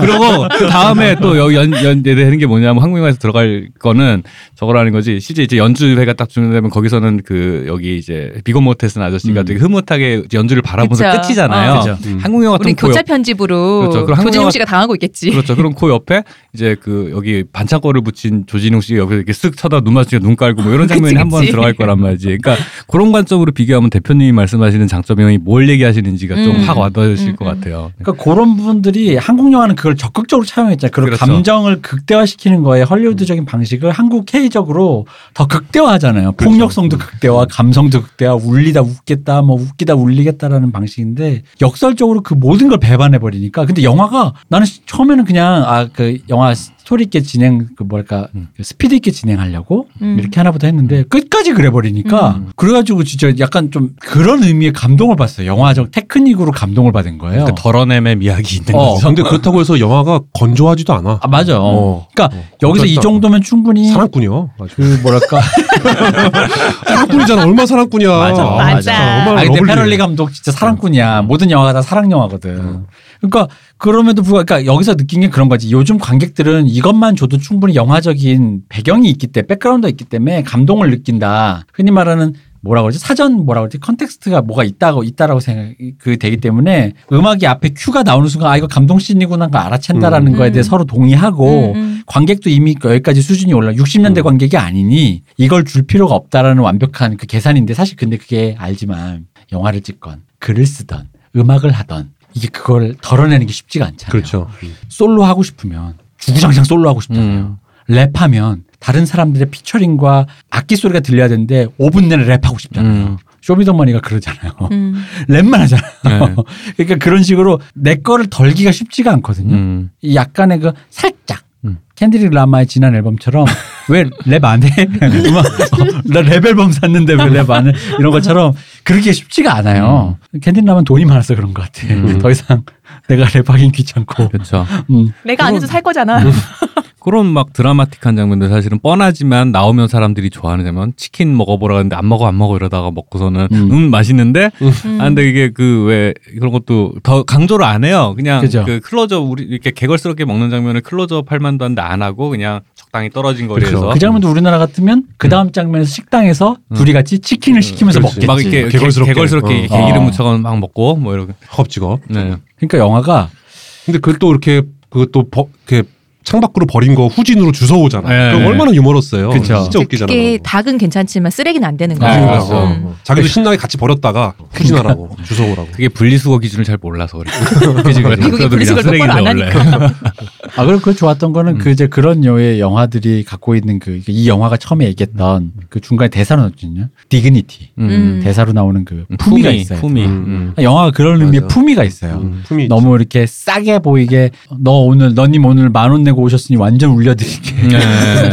그러고, 그러고 그 다음에 또 여기 연, 연, 되는 게 뭐냐면 한국 영화에서 들어갈 거는 저거라는 거지. 실제 이제 연주회가 딱 주는다면 거기서는 그 여기 이제 비고 모테슨 아저씨가 음. 되게 흐뭇하게 연주를 바라보면서 그쵸. 끝이잖아요. 어. 그죠. 음. 한국 영화 우리 같은 코 교차 옆, 편집으로 그렇죠. 그럼 한국 조진웅 영화- 씨가 당하고 있겠지. 그렇죠. 그럼 코 옆에 이제 그 여기 반창고를 붙인 조진웅 씨가 여기서 이렇게 쓱 쳐다 눈 마주치고 눈 깔고 뭐 이런 장면이 한 번. 들어갈 거란 말이지. 그러니까 그런 관점으로 비교하면 대표님이 말씀하시는 장점이 뭘 얘기하시는지가 좀 음. 확 와닿으실 음, 것 음. 같아요. 그러니까 그런 부분들이 한국 영화는 그걸 적극적으로 차용했잖아요. 그런 그렇죠. 감정 을 극대화시키는 거에 헐리우드적인 방식을 한국 K적으로 더 극대화하잖아요. 그렇죠. 폭력성도 극대화, 감성도 극대화, 울렸다 웃겼다, 뭐 웃겼다 울렸다라는 방식인데 역설적으로 그 모든 걸 배반해 버리니까. 근데 영화가 나는 처음에는 그냥 아 그 영화 스토리 있게 진행 그 뭐랄까 음. 그 스피드 있게 진행하려고 음. 이렇게 하나보다 했는데 끝까지 그래 버리니까 음. 그래가지고 진짜 약간 좀 그런 의미의 감동을 받았어요. 영화적 테크닉으로 감동을 받은 거예요. 그 덜어냄의 미학이 있는 어. 거죠. 근데 그렇다고 해서 영화가 건조하지도 않아. 아 맞아. 어. 그러니까 어. 여기서 이 정도면 충분히 사랑꾼이요. 맞아. 그 뭐랄까 사랑꾼이잖아. 얼마나 사랑꾼이야. 맞아. 아, 맞아. 아니 근데. 페럴리 감독 진짜 사랑꾼이야. 모든 영화가 다 사랑 영화거든. 음. 그러니까 그럼에도 불구하고 그러니까 여기서 느낀 게 그런 거지. 요즘 관객들은 이 것만 줘도 충분히 영화적인 배경이 있기 때문에 백그라운드가 있기 때문에 감동을 느낀다. 흔히 말하는 뭐라 그러지? 사전 뭐라 그러지? context가 뭐가 있다고 있다라고 생각 그 되기 때문에 음악이 앞에 큐가 나오는 순간 아 이거 감동 씬이구나 그 알아챈다라는 음. 거에 대해 음. 서로 동의하고 음, 음. 관객도 이미 여기까지 수준이 올라 60년대 음. 관객이 아니니 이걸 줄 필요가 없다라는 완벽한 그 계산인데 사실 근데 그게 알지만 영화를 찍건 글을 쓰던 음악을 하던 이게 그걸 덜어내는 게 쉽지가 않잖아요. 그렇죠. 솔로 하고 싶으면 주구장창 솔로 하고 싶잖아요. 음. 랩하면 다른 사람들의 피처링과 악기 소리가 들려야 되는데 5분 내내 랩하고 싶잖아요. 음. 쇼미더머니가 그러잖아요. 음. 랩만 하잖아요. 네. 그러니까 그런 식으로 내 거를 덜기가 쉽지가 않거든요. 음. 이 약간의 그 살짝 음. 캔드릭 라마의 지난 앨범처럼 왜 랩 안 해? 음악, 어, 나 랩 앨범 샀는데 왜 랩 안 해? 이런 것처럼 그렇게 쉽지가 않아요. 캔드릭 라마는 돈이 많아서 그런 것 같아. 음. 더 이상 내가 랩하긴 귀찮고. 그렇죠. 음. 내가 안 해도 살 거잖아. 그런 막 드라마틱한 장면들 사실은 뻔하지만 나오면 사람들이 좋아하는 장면 치킨 먹어보라 하는데 안 먹어 안 먹어 이러다가 먹고서는 음. 음, 맛있는데 음. 아 근데 이게 그 왜 그런 것도 더 강조를 안 해요 그냥 그죠. 그 클로즈업 우리 이렇게 게걸스럽게 먹는 장면을 클로즈업 할 만도 한데 안 하고 그냥 적당히 떨어진 거리에서 그 장면도 우리나라 같으면 그 다음 장면에서 식당에서 음. 둘이 같이 치킨을 시키면서 그렇지. 먹겠지. 막 이렇게 개걸스럽게. 개걸스럽게 어. 개기름 어. 묻혀가 막 먹고 뭐 이렇게 허겁지겁. 네. 그러니까 영화가 근데 그또 이렇게 그것도 버, 이렇게 창밖으로 버린 거 후진으로 주워오잖아. 네. 그럼 얼마나 유머러스해요. 그쵸. 진짜 웃기잖아. 그게. 닭은 괜찮지만 쓰레기는 안 되는 아, 거죠. 그렇죠. 음. 어. 자기도 신나게 같이 버렸다가 후진하라고 주워오라고. 그게 분리수거 기준을 잘 몰라서 그래. 미국이 분리수거를 똑바로 안 하니까. 아 그리고 그 좋았던 거는 음. 그 이제 그런 류의 영화들이 갖고 있는 그 이 영화가 처음에 얘기했던 그 중간에 대사로 나왔거든요. dignity 음. 대사로 나오는 그 음, 품위가 품위, 있어요. 품위. 음. 음. 영화가 그런 의미의 맞아. 품위가 있어요. 음, 있지. 너무 이렇게 싸게 보이게 너 오늘 너님 오늘 만 원 내고 오셨으니 완전 울려드릴게 네.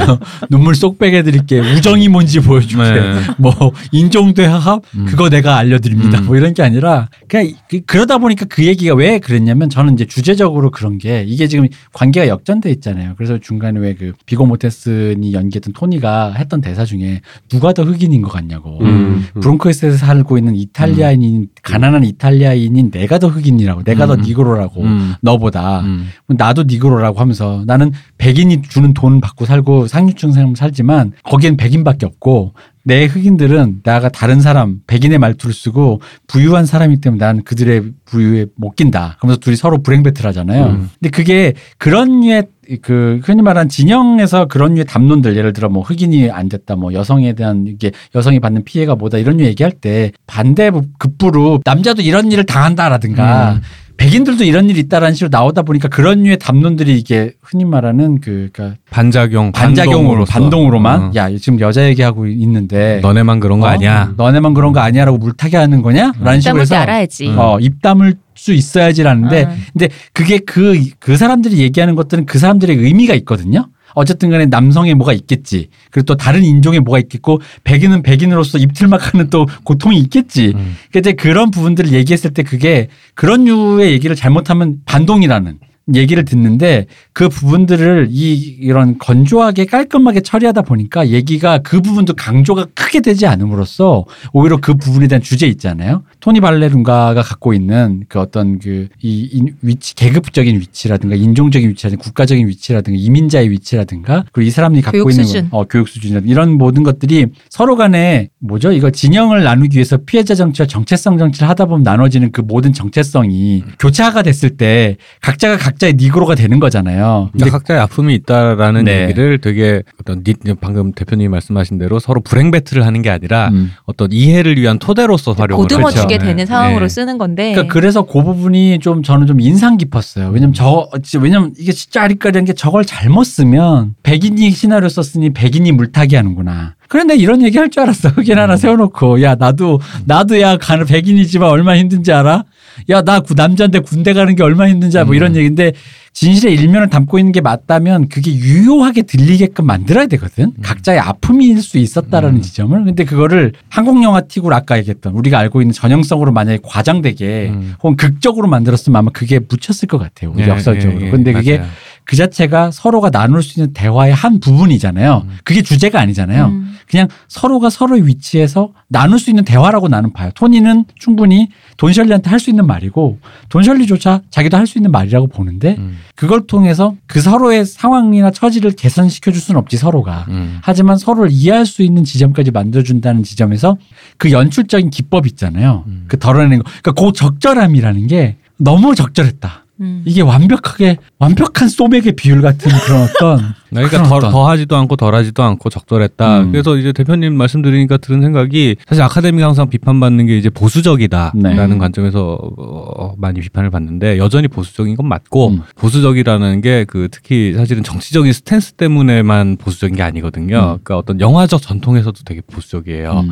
눈물 쏙 빼게 드릴게 우정이 뭔지 보여줄게 네. 뭐 인종 대화합 음. 그거 내가 알려드립니다 음. 뭐 이런 게 아니라 그냥 그- 그러다 보니까 그 얘기가 왜 그랬냐면 저는 이제 주제적으로 그런 게 이게 지금 관계가 역전돼 있잖아요 그래서 중간에 왜 그 비고 모텐슨이 연기했던 토니가 했던 대사 중에 누가 더 흑인인 것 같냐고 음, 음. 브롱크스에서 살고 있는 이탈리아인인 가난한 이탈리아인인 내가 더 흑인이라고 내가 더 음. 니그로라고 음. 너보다 음. 나도 니그로라고 하면서 나는 백인이 주는 돈 받고 살고 상류층 삶 살지만 거기엔 백인밖에 없고 내 흑인들은 나가 다른 사람 백인의 말투를 쓰고 부유한 사람이기 때문에 난 그들의 부류에 못 낀다. 그러면서 둘이 서로 불행 배틀 하잖아요. 음. 근데 그게 그런 류의 그 흔히 말하는 진영에서 그런 류의 담론들 예를 들어 뭐 흑인이 안 됐다 뭐 여성에 대한 이게 여성이 받는 피해가 뭐다 이런 류 얘기할 때 반대 급부로 남자도 이런 일을 당한다라든가 음. 백인들도 이런 일이 있다라는 식으로 나오다 보니까 그런 류의 담론들이 이게 흔히 말하는 그 그러니까 반작용, 반작용으로. 반동으로만 어. 야 지금 여자 얘기하고 있는데 너네만 그런 거 어? 아니야. 너네만 그런 거 아니야라고 물타기 하는 거냐? 라는 식으로 해서 알아야지. 음. 어, 입 담을 수 있어야지라는데 어. 근데 그게 그, 그 사람들이 얘기하는 것들은 그 사람들의 의미가 있거든요. 어쨌든 간에 남성의 뭐가 있겠지. 그리고 또 다른 인종의 뭐가 있겠고, 백인은 백인으로서 입틀막 하는 또 고통이 있겠지. 음. 근데 이제 그런 부분들을 얘기했을 때 그게 그런 류의 얘기를 잘못하면 반동이라는 얘기를 듣는데 그 부분들을 이 이런 건조하게 깔끔하게 처리하다 보니까 얘기가 그 부분도 강조가 크게 되지 않음으로써 오히려 그 부분에 대한 주제 있잖아요. 토니 발레룬가가 갖고 있는 그 어떤 그 이 위치 계급적인 위치라든가 인종적인 위치라든가 국가적인 위치라든가 이민자의 위치라든가 그리고 이 사람들이 갖고 교육 있는 수준. 어, 교육 수준이라든가 이런 모든 것들이 서로 간에 뭐죠? 이거 진영을 나누기 위해서 피해자 정치와 정체성 정치를 하다 보면 나눠지는 그 모든 정체성이 교차가 됐을 때 각자가 각 자의 니그로가 되는 거잖아요. 근데 그러니까 각자의 아픔이 있다라는 네. 얘기를 되게 어떤 니- 방금 대표님이 말씀하신 대로 서로 불행 배틀을 하는 게 아니라 음. 어떤 이해를 위한 토대로서 활용을 보듬어 그렇죠. 주게 네. 되는 상황으로 네. 쓰는 건데. 그러니까 그래서 그 부분이 좀 저는 좀 인상 깊었어요. 왜냐면 저 왜냐면 이게 진짜 아리까리한 게 저걸 잘못 쓰면 백인이 시나리오 썼으니 백인이 물타기 하는구나. 그런데 이런 얘기 할 줄 알았어. 흑인 하나 세워놓고 야 나도 나도 야 가는 백인이지만 얼마나 힘든지 알아? 야 나 남자인데 군대 가는 게 얼마나 힘든지? 뭐 이런 음. 얘기인데 진실의 일면을 담고 있는 게 맞다면 그게 유효하게 들리게끔 만들어야 되거든. 각자의 아픔일 수 있었다라는 음. 지점을. 근데 그거를 한국 영화 틱으로 아까 얘기했던 우리가 알고 있는 전형성으로 만약에 과장되게 음. 혹은 극적으로 만들었으면 아마 그게 묻혔을 것 같아요. 우리 예, 역설적으로. 예, 예. 근데 그게 맞아요. 그 자체가 서로가 나눌 수 있는 대화의 한 부분이잖아요. 음. 그게 주제가 아니잖아요. 음. 그냥 서로가 서로의 위치에서 나눌 수 있는 대화라고 나는 봐요. 토니는 충분히 돈셜리한테 할 수 있는 말이고 돈셜리조차 자기도 할 수 있는 말이라고 보는데 음. 그걸 통해서 그 서로의 상황이나 처지를 개선시켜 줄 수는 없지 서로가. 음. 하지만 서로를 이해할 수 있는 지점까지 만들어 준다는 지점에서 그 연출적인 기법 있잖아요. 음. 그 덜어내는 거. 그러니까 그 적절함이라는 게 너무 적절했다. 음. 이게 완벽하게 완벽한 소맥의 비율 같은 그런 어떤 그러니까 그런 더, 어떤- 더 하지도 않고 덜 하지도 않고 적절했다. 음. 그래서 이제 대표님 말씀드리니까 들은 생각이 사실 아카데미가 항상 비판받는 게 이제 보수적이다라는 네. 관점에서 어, 많이 비판을 받는데 여전히 보수적인 건 맞고 음. 보수적이라는 게 그 특히 사실은 정치적인 스탠스 때문에만 보수적인 게 아니거든요. 음. 그러니까 어떤 영화적 전통에서도 되게 보수적이에요.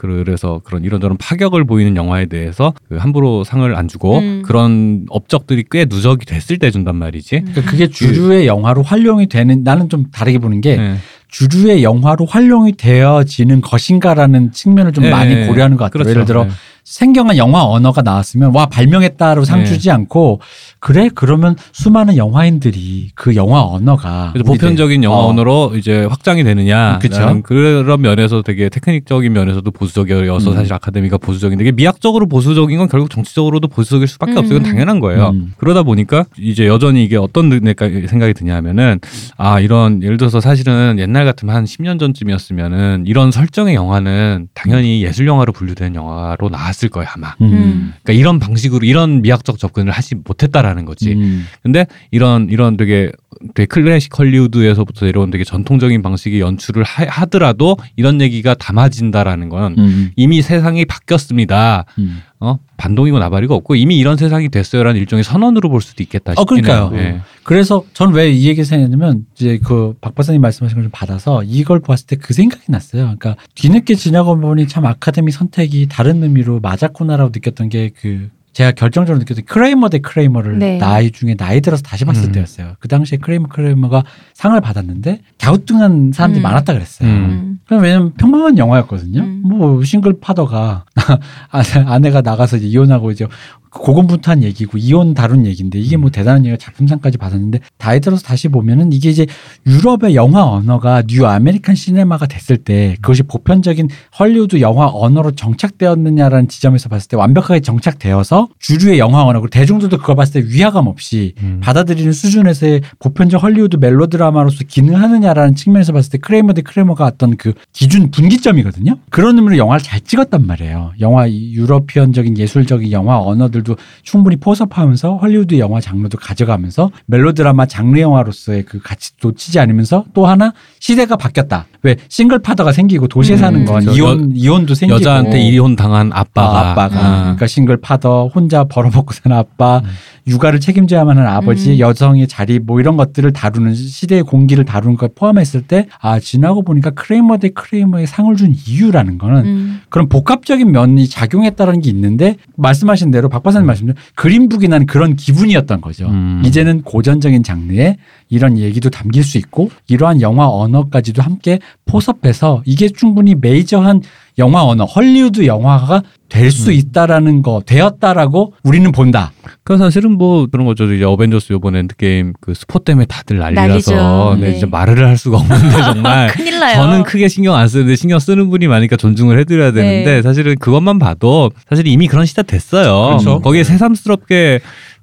음. 그래서 그런 이런저런 파격을 보이는 영화에 대해서 그 함부로 상을 안 주고 음. 그런 업적들이 꽤 누적이 됐을 때 준단 말이지. 그러니까 그게 주류의 영화로 활용이 되는 나는 좀 다르게 보는 게 네. 주류의 영화로 활용이 되어지는 것인가라는 측면을 좀 네, 많이 고려하는 것 같아요. 그렇죠. 예를 들어 네. 생경한 영화 언어가 나왔으면 와 발명했다로 상 네. 주지 않고 그래 그러면 수많은 영화인들이 그 영화 언어가 보편적인 영화 어, 언어로 이제 확장이 되느냐. 그쵸. 그런 면에서 되게 테크닉적인 면에서도 보수적이어서 음. 사실 아카데미가 보수적인데 이게 미학적으로 보수적인 건 결국 정치적으로도 보수적일 수밖에 음. 없어요. 이건 당연한 거예요. 음. 그러다 보니까 이제 여전히 이게 어떤 생각이 드냐면은 아 이런 예를 들어서 사실은 옛날 같으면 한 10년 전쯤이었으면은 이런 설정의 영화는 당연히 예술 영화로 분류되는 영화로 나 왔을 거예요 아마. 음. 그러니까 이런 방식으로 이런 미학적 접근을 하지 못했다라는 거지. 음. 근데 이런 이런 되게 되게 클래식 헐리우드에서부터 내려온 되게 전통적인 방식의 연출을 하, 더라도 이런 얘기가 담아진다라는 건 음. 이미 세상이 바뀌었습니다. 음. 어 반동이고 나발이고 없고 이미 이런 세상이 됐어요라는 일종의 선언으로 볼 수도 있겠다 어, 싶긴 해요. 그러니까요. 예. 그래서 전 왜 이 얘기 생각했냐면 이제 그 박 박사님 말씀하신 걸 좀 받아서 이걸 보았을 때 그 생각이 났어요. 그러니까 뒤늦게 지나고 보니 참 아카데미 선택이 다른 의미로 맞았구나라고 느꼈던 게 그 제가 결정적으로 느꼈던 크레이머 대 크레이머를 네. 나이 중에 나이 들어서 다시 봤을 음. 때였어요. 그 당시에 크레이머 크레이머가 상을 받았는데 갸우뚱한 사람들이 음. 많았다 그랬어요. 음. 음. 그럼 왜냐면 평범한 영화였거든요. 음. 뭐 single father가 아내- 아내가 나가서 이제 이혼하고 이제 고군분투한 얘기고 이혼 다룬 얘기인데 이게 뭐 대단한 얘기가 작품상까지 받았는데 나이 들어서 다시 보면은 이게 이제 유럽의 영화 언어가 New American Cinema가 됐을 때 그것이 보편적인 헐리우드 영화 언어로 정착되었느냐라는 지점에서 봤을 때 완벽하게 정착되어서 주류의 영화 언어 그리고 대중들도 그걸 봤을 때 위화감 없이 음. 받아들이는 수준에서의 보편적 헐리우드 멜로드라마로서 기능하느냐라는 측면에서 봤을 때 크레이머 대 크레이머가 어떤 그 기준 분기점이거든요. 그런 의미로 영화를 잘 찍었단 말이에요. 영화 이 European적인 예술적인 영화 언어들도 충분히 포섭하면서 헐리우드 영화 장르도 가져가면서 멜로드라마 장르 영화로서의 그 가치 놓치지 않으면서 또 하나 시대가 바뀌었다. 왜 single father가 생기고 도시에 음. 사는 건 그렇죠. 이혼 이혼도 생기고 여자한테 이혼 당한 아빠가 아, 아빠가 아. 그러니까 single father 혼자 벌어먹고 사는 아빠 음. 육아를 책임져야만 하는 아버지 음. 여성의 자리 뭐 이런 것들을 다루는 시대의 공기를 다루는 걸 포함했을 때 아 지나고 보니까 크레이머 대 크레이머의 상을 준 이유라는 거는 음. 그런 복합적인 면이 작용했다는 게 있는데 말씀하신 대로 박 박사님 말씀대로 그린북이 난 그런 기분이었던 거죠. 음. 이제는 고전적인 장르에 이런 얘기도 담길 수 있고 이러한 영화 언어까지도 함께 포섭해서 이게 충분히 메이저한 영화 언어 헐리우드 영화가 될수 음. 있다라는 거 되었다라고 우리는 본다. 그 사실은 뭐 그런 거죠. 이제 어벤져스 요번 엔드게임 그 스포 때문에 다들 난리라서. 네, 네. 진짜 말을 할 수가 없는데 정말 큰일 나요. 저는 크게 신경 안 쓰는데 신경 쓰는 분이 많으니까 존중을 해드려야 되는데 네. 사실은 그것만 봐도 사실 이미 그런 시대 됐어요. 그렇죠. 거기에 새삼스럽게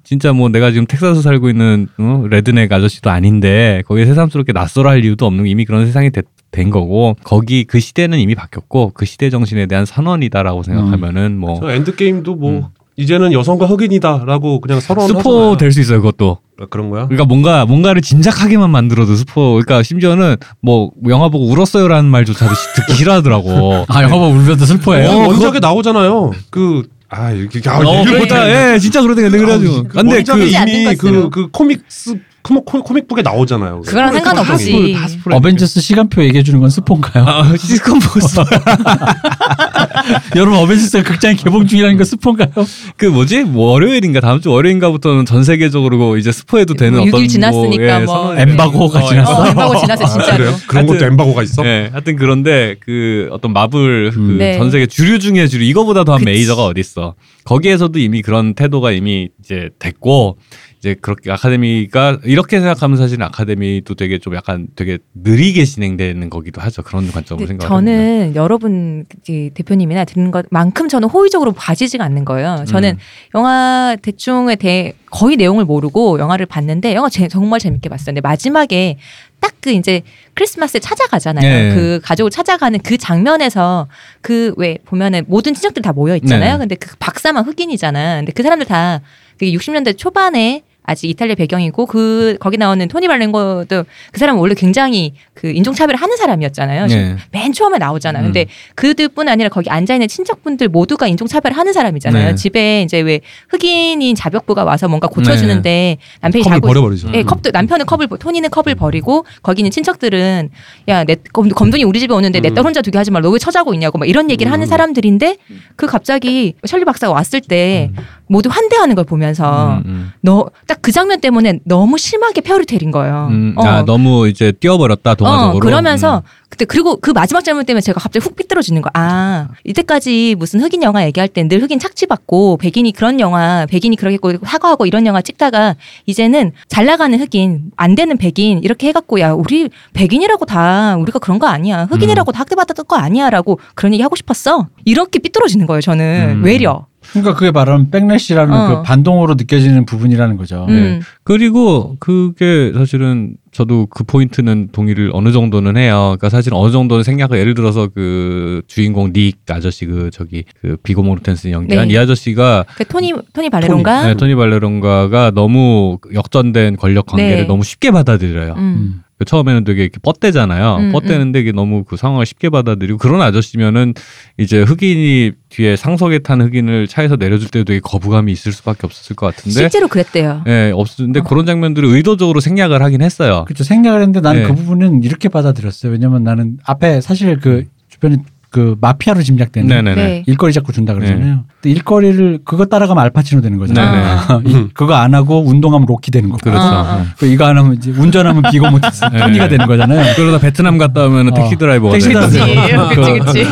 진짜 뭐 내가 지금 텍사스 살고 있는 어? redneck 아저씨도 아닌데 거기에 새삼스럽게 낯설어 할 이유도 없는 이미 그런 세상이 됐, 된 거고 거기 그 시대는 이미 바뀌었고 그 시대 정신에 대한 선언이다라고 생각하면은 뭐저 엔드 게임도 뭐 음. 이제는 여성과 흑인이다라고 그냥 서로 스포 될 수 있어요 그것도 그런 거야? 그러니까 뭔가 뭔가를 짐작하게만 만들어도 스포 그러니까 심지어는 뭐 영화 보고 울었어요라는 말조차도 시- 듣기 싫어하더라고 아 영화 보면 울면서 슬퍼해요. 어, 원작에 나오잖아요. 그 아 이렇게 아, 어, 그러니까. 예, 진짜 그러네. 근데 그래가지고. 그 근데 그 이미. 그, 그 comics comic, comic book에 나오잖아요. 그거랑 상관없이. 어벤져스 시간표 얘기해 주는 건 스폰가요? 아, 시스콤 보스. 여러분 어벤져스가 극장 개봉 중이라는 건 스폰가요? 그 뭐지? 뭐 월요일인가 다음 주 월요일인가부터는 전 세계적으로 이제 스포해도 되는 뭐 어떤 6일 지났으니까 뭐, 뭐. 선언이 엠바고가 어, 지났어. 어, 엠바고 지났어 진짜로. 그래요? 그런 것도 하여튼- 엠바고가 있어? 예, 하여튼 그런데 그 어떤 마블 그 음. 네. 전 세계 주류 중에 주류 이거보다 더한 그치. 메이저가 어디 있어? 거기에서도 이미 그런 태도가 이미 이제 됐고 이제 그렇게 아카데미가 이렇게 생각하면 사실 아카데미도 되게 좀 약간 되게 느리게 진행되는 거기도 하죠. 그런 관점으로 생각합니다. 저는 여러분 그 대표님이나 듣는 것만큼 저는 호의적으로 봐지지가 않는 거예요. 저는 음. 영화 대충에 대해 거의 내용을 모르고 영화를 봤는데 영화 제- 정말 재밌게 봤어요. 근데 마지막에 딱 그 이제 크리스마스에 찾아가잖아요. 네. 그 가족을 찾아가는 그 장면에서 그 왜 보면은 모든 친척들 다 모여 있잖아요. 네. 근데 그 박사만 흑인이잖아. 근데 그 사람들 다 그게 60년대 초반에 아직 이탈리아 배경이고 그 거기 나오는 토니 발렌거도 그 사람은 원래 굉장히 그 인종차별을 하는 사람이었잖아요. 네. 맨 처음에 나오잖아요. 근데 음. 그들뿐 아니라 거기 앉아 있는 친척분들 모두가 인종차별을 하는 사람이잖아요. 네. 집에 이제 왜 흑인인 자벽부가 와서 뭔가 고쳐주는데 남편이 컵을 자고 버려버리죠. 예, 컵도 남편은 컵을 버- 토니는 컵을 버리고 거기 있는 친척들은 야 내 검둥이 우리 집에 오는데 내딸 혼자 두게 하지 마. 너왜 처자고 있냐고 막 이런 얘기를 하는 사람들인데 그 갑자기 셜리 박사가 왔을 때 모두 환대하는 걸 보면서 음, 음. 너딱그 장면 때문에 너무 심하게 폐허를 때린 거예요. 음, 어. 아 너무 이제 뛰어버렸다 동화적으로. 어, 그러면서 음. 그때 그리고 그 마지막 장면 때문에 제가 갑자기 훅 삐뚤어지는 거. 아 이때까지 무슨 흑인 영화 얘기할 땐늘 흑인 착취받고 백인이 그런 영화 백인이 그러겠고 사과하고 이런 영화 찍다가 이제는 잘 나가는 흑인 안 되는 백인 이렇게 해갖고 야 우리 백인이라고 다 우리가 그런 거 아니야 흑인이라고 다 학대받았던 거 아니야라고 그런 얘기 하고 싶었어. 이렇게 삐뚤어지는 거예요. 저는 음. 외려. 그러니까 그게 말하는 백래시라는 어. 그 반동으로 느껴지는 부분이라는 거죠. 음. 그리고 그게 사실은 저도 그 포인트는 동의를 어느 정도는 해요. 그러니까 사실 어느 정도는 생략을 예를 들어서 그 주인공 닉 아저씨 그 저기 그 비고 모르텐스 연기한 네. 이 아저씨가 그 토니 토니 발레론가. 토니, 네, 토니 발레론가가 너무 역전된 권력 관계를 네. 너무 쉽게 받아들여요. 음. 처음에는 되게 이렇게 뻗대잖아요. 음, 뻗대는데 이게 너무 그 상황을 쉽게 받아들이고 그런 아저씨면은 이제 흑인이 뒤에 상석에 탄 흑인을 차에서 내려줄 때도 되게 거부감이 있을 수밖에 없었을 것 같은데. 실제로 그랬대요. 예, 없었는데 어. 그런 장면들을 의도적으로 생략을 하긴 했어요. 그렇죠. 생략을 했는데 나는 네. 그 부분은 이렇게 받아들였어요. 왜냐면 나는 앞에 사실 그 주변에 그 마피아로 짐작되는 네네네. 네. 일거리 자꾸 준다 그러잖아요. 근데 일거리를 그거 따라가면 알파치노 되는 거잖아요. 네네. 이- 그거 안 하고 운동하면 로키 되는 거고. 그렇죠. 어, 어. 그 이거 안 하면 이제 운전하면 비고 모텐슨. 네. 토니가 되는 거잖아요. 그러다 베트남 갔다 오면 어. 택시 드라이버가 택시. 드라이버. 그치 그치.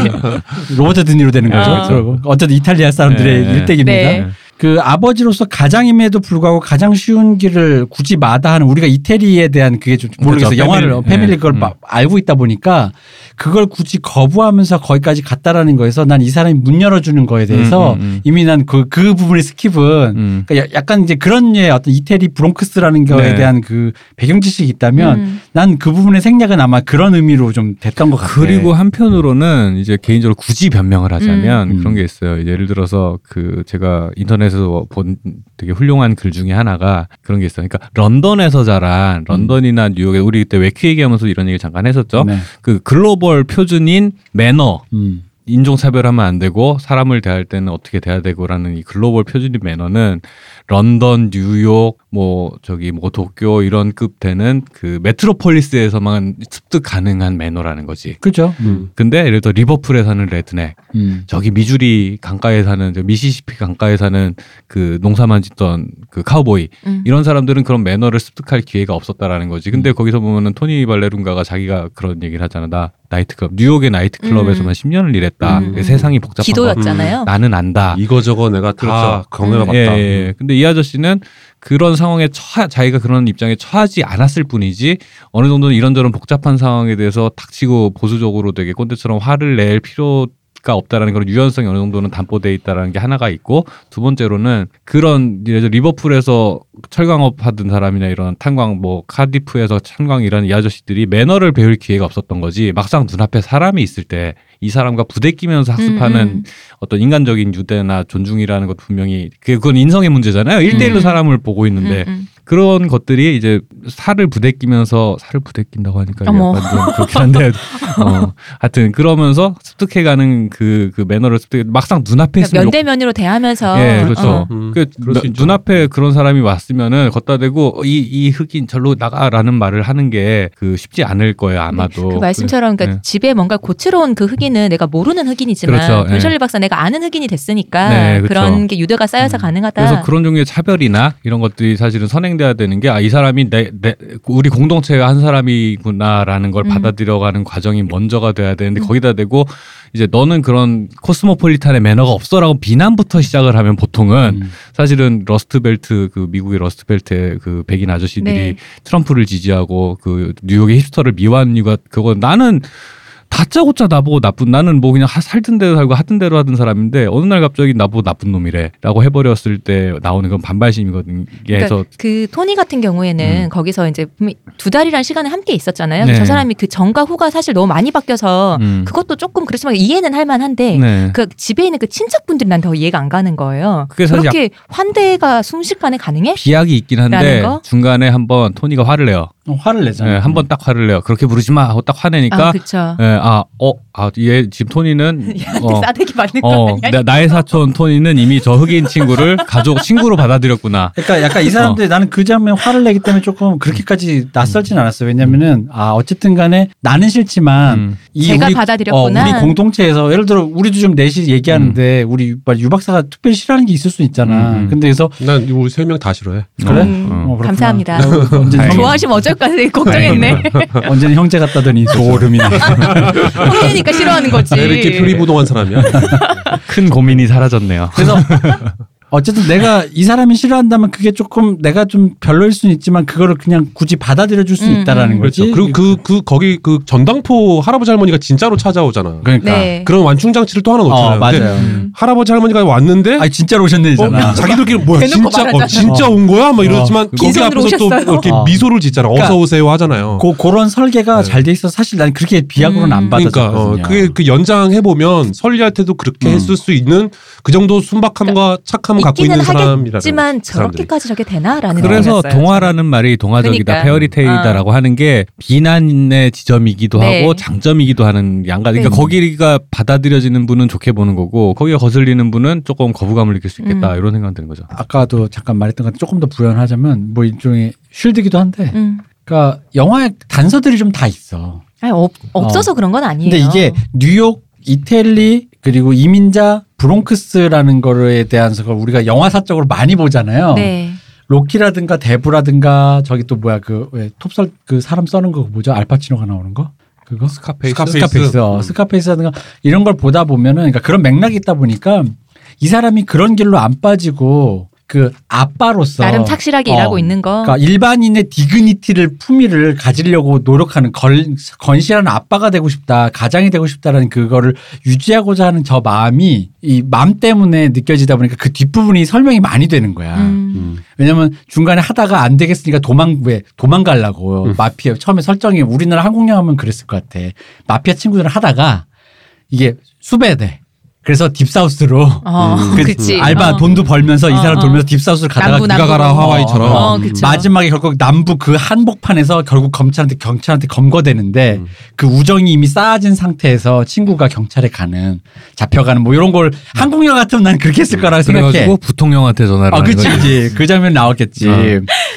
로버트 드니로 되는 거죠. 어. 어쨌든 이탈리아 사람들의 네. 일대기입니다. 네. 그 아버지로서 가장임에도 불구하고 가장 쉬운 길을 굳이 마다하는 우리가 이태리에 대한 그게 좀 모르겠어요. 그렇죠. 영화를 family. family 네. 그걸 음. 마- 알고 있다 보니까 그걸 굳이 거부하면서 거기까지 갔다라는 거에서 난 이 사람이 문 열어주는 거에 대해서 음, 음, 음. 이미 난그그 부분의 skip은 음. 그러니까 야- 약간 이제 그런 류의 어떤 이태리 브롱크스라는 거에 네. 대한 그 배경 지식이 있다면 음. 난그 부분의 생략은 아마 그런 의미로 좀 됐던 것 같아요. 그리고 한편으로는 이제 개인적으로 굳이 변명을 하자면 음. 그런 게 있어요. 예를 들어서 그 제가 인터넷 에서 본 되게 훌륭한 글 중에 하나가 그런 게 있어요. 그러니까 런던에서 자란 런던이나 뉴욕에 우리 그때 외퀴 얘기하면서 이런 얘기 잠깐 했었죠. 네. 그 글로벌 표준인 매너 음. 인종차별하면 안 되고 사람을 대할 때는 어떻게 대해야 되고라는 이 글로벌 표준인 매너는 런던, 뉴욕, 뭐 저기 뭐 도쿄 이런 급 되는 그 메트로폴리스에서만 습득 가능한 매너라는 거지. 그죠. 음. 근데 예를 들어 리버풀에 사는 redneck, 음. 저기 미주리 강가에 사는 저 미시시피 강가에 사는 그 농사만 짓던 그 카우보이 음. 이런 사람들은 그런 매너를 습득할 기회가 없었다라는 거지. 근데 거기서 보면은 토니 발레룬가가 자기가 그런 얘기를 하잖아. 나 나이트클럽 뉴욕의 나이트클럽에서만 음. 10년을 일했다. 음. 세상이 복잡한 거 기도였잖아요. 나는 안다. 이거 저거 내가 다 그렇죠. 경험해 봤다. 예, 예. 근데 이 아저씨는 그런 상황에 처하, 자기가 그런 입장에 처하지 않았을 뿐이지 어느 정도는 이런저런 복잡한 상황에 대해서 닥치고 보수적으로 되게 꼰대처럼 화를 낼 필요 가 없다라는 그런 유연성이 어느 정도는 담보돼 있다라는 게 하나가 있고 두 번째로는 그런 예를 리버풀에서 철강업 하던 사람이나 이런 탄광 뭐 카디프에서 탄광 이런 이 아저씨들이 매너를 배울 기회가 없었던 거지 막상 눈앞에 사람이 있을 때 이 사람과 부대 끼면서 학습하는 음, 음. 어떤 인간적인 유대나 존중이라는 것 분명히 그건 인성의 문제잖아요. 일대일로 음. 사람을 보고 있는데 음, 음. 그런 것들이 이제 살을 부대끼면서 살을 부대낀다고 하니까. 약간 좀 그렇긴 한데 어 하여튼 그러면서 습득해가는 그 그 매너를 습득 막상 눈앞에 그러니까 있으면 욕- 면대면으로 대하면서 예, 그렇죠. 어. 음, 그 그럴 수 있죠. 눈앞에 그런 사람이 왔으면은 걷다 대고 이 이 흑인 절로 나가라는 말을 하는 게 그 쉽지 않을 거예요 아마도. 그 말씀처럼 그러니까 네. 집에 뭔가 고치러 온 그 흑인은 내가 모르는 흑인이지만 그렇죠. 네. 돈 셜리 박사 내가 아는 흑인이 됐으니까 네, 그렇죠. 그런 게 유대가 쌓여서 음. 가능하다. 그래서 그런 종류의 차별이나 이런 것들이 사실은 선행 돼야 되는 게 아 이 사람이 내, 내 우리 공동체의 한 사람이구나라는 걸 음. 받아들여가는 과정이 먼저가 돼야 되는데 음. 거기다 대고 이제 너는 그런 코스모폴리탄의 매너가 없어라고 비난부터 시작을 하면 보통은 음. 사실은 러스트벨트 그 미국의 러스트벨트의 그 백인 아저씨들이 네. 트럼프를 지지하고 그 뉴욕의 힙스터를 미워하는 이유가 그거 나는 다짜고짜 나보고 나쁜 나는 뭐 그냥 하- 살던 대로 살고 하던 대로 하던 사람인데 어느 날 갑자기 나보고 나쁜 놈이래라고 해버렸을 때 나오는 건 반발심이거든요. 그래서 그 토니 같은 경우에는 음. 거기서 이제 두 달이라는 시간에 함께 있었잖아요. 네. 저 사람이 그 전과 후가 사실 너무 많이 바뀌어서 음. 그것도 조금 그렇지만 이해는 할 만한데 네. 그 집에 있는 그 친척분들이 난 더 이해가 안 가는 거예요. 그렇게 환대가 순식간에 가능해? 비약이 있긴 한데? 중간에 한번 토니가 화를 내요. 어, 화를 내잖아. 예, 한번 딱 화를 내요. 그렇게 부르지 마 하고 딱 화내니까 아, 그쵸. 예, 아, 어, 아, 얘 지금 토니는 어, 싸대기 맞는 거 어, 아니야? 나, 나의 사촌 토니는 이미 저 흑인 친구를 가족 친구로 받아들였구나. 그러니까 약간 이 사람들이 나는 그 장면에 화를 내기 때문에 조금 그렇게까지 낯설진 않았어요. 왜냐면은 아 어쨌든 간에 나는 싫지만 음. 이 제가 우리 받아들였구나. 어, 우리 공동체에서 예를 들어 우리도 좀 넷이 얘기하는데 우리 유 박사가 특별히 싫어하는 게 있을 수 있잖아. 음. 근데 그래서 난 우리 세 명 다 싫어해. 그래? 음, 어. 감사합니다. 좋아하시면 어쩔 까 걱정했네. 언제는 형제 같다더니 소름이네. 형이니까 싫어하는 거지. 왜 이렇게 표리부동한 사람이야? 큰 고민이 사라졌네요. 그래서 어쨌든 내가 이 사람이 싫어한다면 그게 조금 내가 좀 별로일 수는 있지만 그거를 그냥 굳이 받아들여 줄수 음, 있다라는 음. 거지. 그렇죠. 그리고 그, 그, 거기 그 전당포 할아버지 할머니가 진짜로 찾아오잖아. 그러니까. 네. 그런 완충장치를 또 하나 놓잖아요. 어, 맞아요. 음. 할아버지 할머니가 왔는데 아 진짜로 오셨네잖아. 어, 자기들끼리 뭐야 진짜 어. 진짜 온 거야? 막 이러지만 거기 앞에서 또 오셨어요. 이렇게 어. 미소를 짓잖아. 어서 그러니까 오세요 하잖아요. 고, 그런 설계가 네. 잘돼 있어서 사실 난 그렇게 비약으로는 음. 안 그러니까 받아줬거든요. 어, 그게 그 연장해 보면 설리한테도 그렇게 음. 했을 수 있는 그 정도 순박함과 착함 을 갖고 있기는 있는 하겠지만 사람들이. 저렇게까지 저게 되나라는 그래서. 동화라는 말이 동화적이다, 그러니까. 페어리테일이다라고 하는 게 비난의 지점이기도 네. 하고 장점이기도 하는 양가. 그러니까 네. 거기가 받아들여지는 분은 좋게 보는 거고 거기가 거슬리는 분은 조금 거부감을 느낄 수 있겠다 음. 이런 생각 드는 거죠. 아까도 잠깐 말했던 것 조금 더 부연하자면 뭐 일종의 shield기도 한데 음. 그러니까 영화에 단서들이 좀 다 있어. 아니, 없, 없어서 그런 건 아니에요. 근데 이게 뉴욕, 이태리 그리고 이민자 브롱크스라는 거에 대한 걸 우리가 영화사적으로 많이 보잖아요. 네. 로키라든가 데브라든가 저기 또 뭐야 그왜 톱설 그 사람 써는 거 뭐죠? 알파치노가 나오는 거? 그거? 스카페이스. 스카페이스. 어, 음. 스카페이스라든가 이런 걸 보다 보면은 그러니까 그런 맥락이 있다 보니까 이 사람이 그런 길로 안 빠지고 그 아빠로서 나름 착실하게 어, 일하고 있는 거. 그러니까 일반인의 디그니티를 품위를 가지려고 노력하는 걸, 건실한 아빠가 되고 싶다, 가장이 되고 싶다라는 그거를 유지하고자 하는 저 마음이 이 마음 때문에 느껴지다 보니까 그 뒷부분이 설명이 많이 되는 거야. 음. 음. 왜냐면 중간에 하다가 안 되겠으니까 도망 왜 도망가려고 음. 마피아 처음에 설정이 우리나라 한국 영화면 그랬을 것 같아. 마피아 친구들 하다가 이게 수배돼. 그래서 딥사우스로 어, 음. 그 그치. 알바 어. 돈도 벌면서 이 어, 사람 어. 돌면서 딥사우스를 가다가 남부, 남부. 가라 하와이처럼. 어. 마지막에 결국 남부 그 한복판에서 결국 검찰한테 경찰한테 검거되는데 음. 그 우정이 이미 쌓아진 상태에서 친구가 경찰에 가는 잡혀가는 뭐 이런 걸 한국 영화 같으면 난 그렇게 했을 거라고 생각해. 그래가지고 부통령한테 전화를 아, 그치. 그치. 그 장면 나왔겠지. 어.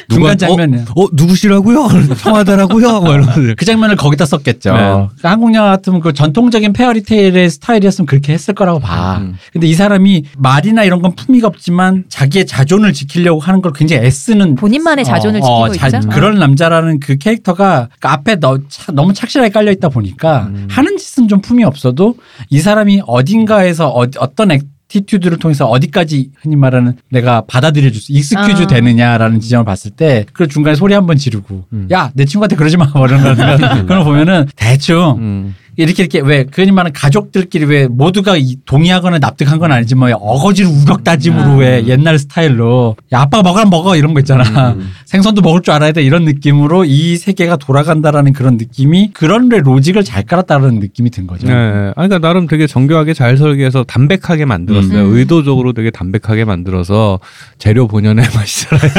중간 누가- 장면은. 어 누구시라고요? 청와대라고요? 뭐 이러면서. 그 장면을 거기다 썼겠죠. 네. 그러니까 한국 영화 같으면 그 전통적인 페어리테일의 스타일이었으면 그렇게 했을 거라고 봐. 음. 근데 이 사람이 말이나 이런 건 품위가 없지만 자기의 자존을 지키려고 하는 걸 굉장히 애쓰는 본인만의 자존을 어, 지키고 자- 있죠. 그런 남자라는 그 캐릭터가 그 앞에 너, 차- 너무 착실하게 깔려 있다 보니까 음. 하는 짓은 좀 품위 없어도 이 사람이 어딘가에서 어, 어떤 attitude를 통해서 어디까지 흔히 말하는 내가 받아들여 줄 수, excuse 아. 되느냐라는 지점을 봤을 때 그 중간에 소리 한번 지르고 음. 야내 친구한테 그러지 마뭐 이런 거 그런 거 보면은 대충 음. 이렇게 이렇게 왜 흔히 말하는 가족들끼리 왜 모두가 이- 동의하거나 납득한 건 아니지만 어거지로 우격 다짐으로 음. 왜 옛날 스타일로 야 아빠가 먹으면 먹어 이런 거 있잖아 음. 생선도 먹을 줄 알아야 돼 이런 느낌으로 이 세계가 돌아간다라는 그런 느낌이 그런 로직을 잘 깔았다는 느낌이 든 거죠. 네. 아니, 그러니까 나름 되게 정교하게 잘 설계해서 담백하게 만들었어요. 음. 의도적으로 되게 담백하게 만들어서 재료 본연의 맛이 살아요.